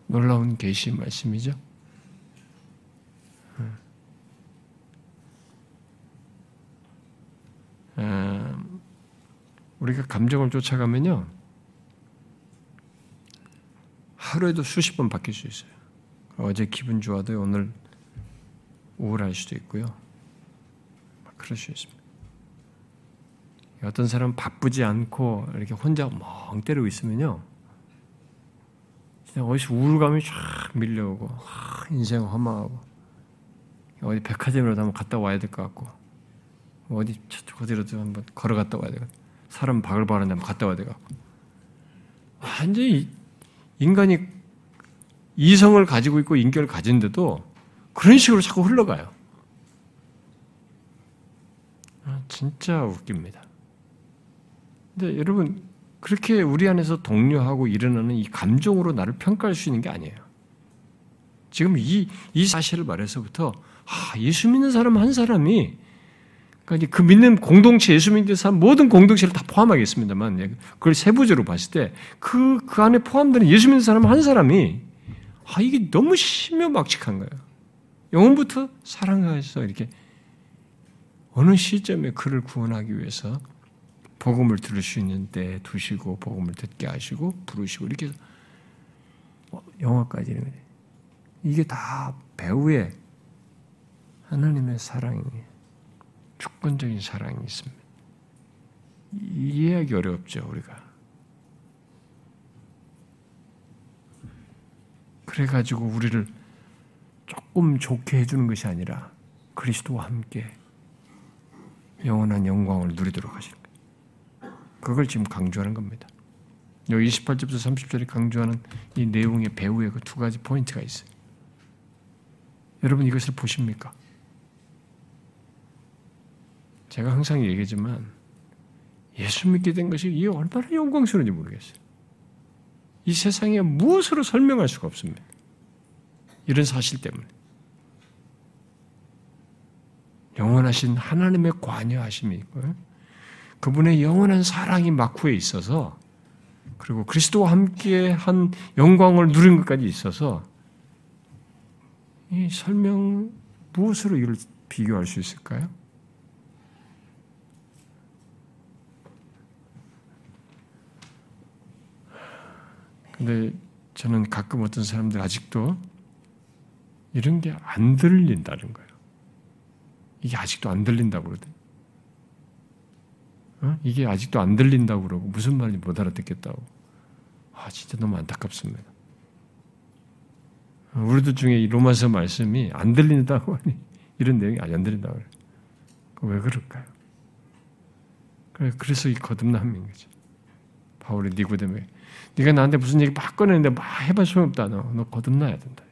놀라운 계시 말씀이죠. 음, 우리가 감정을 쫓아가면요, 하루에도 수십 번 바뀔 수 있어요. 어제 기분 좋아도 오늘 우울할 수도 있고요. 그럴 수 있습니다. 어떤 사람 바쁘지 않고 이렇게 혼자 멍 때리고 있으면요, 어디서 우울감이 쫙 밀려오고 인생 허망하고 어디 백화점이라도 한번 갔다 와야 될 것 같고 어디 어디라도 한번 걸어갔다 와야 되고 사람 바글바글한데 한번 갔다 와야 같고 완전히 인간이 이성을 가지고 있고 인격을 가진데도 그런 식으로 자꾸 흘러가요. 아, 진짜 웃깁니다. 근데 여러분 그렇게 우리 안에서 동료하고 일어나는 이 감정으로 나를 평가할 수 있는 게 아니에요. 지금 이, 이 사실을 말해서부터, 아, 예수 믿는 사람 한 사람이, 그러니까 그 믿는 공동체, 예수 믿는 사람 모든 공동체를 다 포함하겠습니다만, 예, 그걸 세부적으로 봤을 때, 그, 그 안에 포함되는 예수 믿는 사람 한 사람이, 아, 이게 너무 심묘막측한 거예요. 영혼부터 사랑해서 이렇게 어느 시점에 그를 구원하기 위해서 복음을 들을 수 있는 때 두시고 복음을 듣게 하시고 부르시고 이렇게 어, 영화까지 이게 다 배우의 하나님의 사랑이 주권적인 사랑이 있습니다. 이해하기 어렵죠 우리가. 그래 가지고 우리를 조금 좋게 해주는 것이 아니라 그리스도와 함께 영원한 영광을 누리도록 거예요. 그걸 지금 강조하는 겁니다. 여기 28절부터 30절에 강조하는 이 내용의 배후에 그 두 가지 포인트가 있어요. 여러분 이것을 보십니까? 제가 항상 얘기하지만 예수 믿게 된 것이 이 얼마나 영광스러운지 모르겠어요. 이 세상에 무엇으로 설명할 수가 없습니다. 이런 사실 때문에. 영원하신 하나님의 관여하심이 있고요. 그분의 영원한 사랑이 막후에 있어서 그리고 그리스도와 함께 한 영광을 누린 것까지 있어서 이 설명 무엇으로 이걸 비교할 수 있을까요? 근데 저는 가끔 어떤 사람들 아직도 이런 게 안 들린다는 거예요. 이게 아직도 안 들린다고 그러더니. 어? 이게 아직도 안 들린다고 그러고 무슨 말인지 못 알아듣겠다고. 아, 진짜 너무 안타깝습니다. 어, 우리들 중에 이 로마서 말씀이 안 들린다고 하니 이런 내용이 아직 안 들린다고 그래요. 왜 그럴까요? 그래서 이 거듭남인 거지. 바울이 니고데에 네가 나한테 무슨 얘기 막 꺼내는데 막 해봐 소용없다. 너, 너 거듭나야 된다.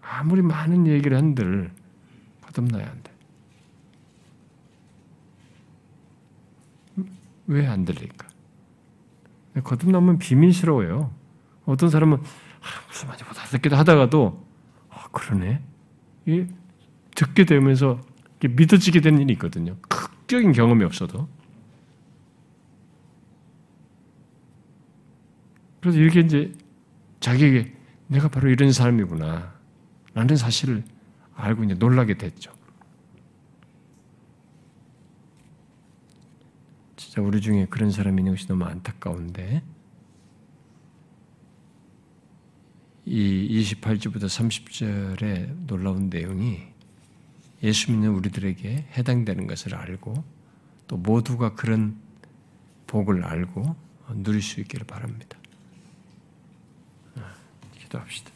아무리 많은 얘기를 한들 거듭나야 한다. 왜 안 들릴까? 거듭나면 비밀스러워요. 어떤 사람은 아, 무슨 말인지 못 알아듣기도 하다가도 아, 그러네. 이 듣게 되면서 믿어지게 되는 일이 있거든요. 극적인 경험이 없어도. 그래서 이렇게 이제 자기에게 내가 바로 이런 사람이구나. 라는 사실을 알고 이제 놀라게 됐죠. 진짜 우리 중에 그런 사람이 있는 것이 너무 안타까운데, 이 28절부터 30절의 놀라운 내용이 예수 믿는 우리들에게 해당되는 것을 알고 또 모두가 그런 복을 알고 누릴 수 있기를 바랍니다. 기도합시다.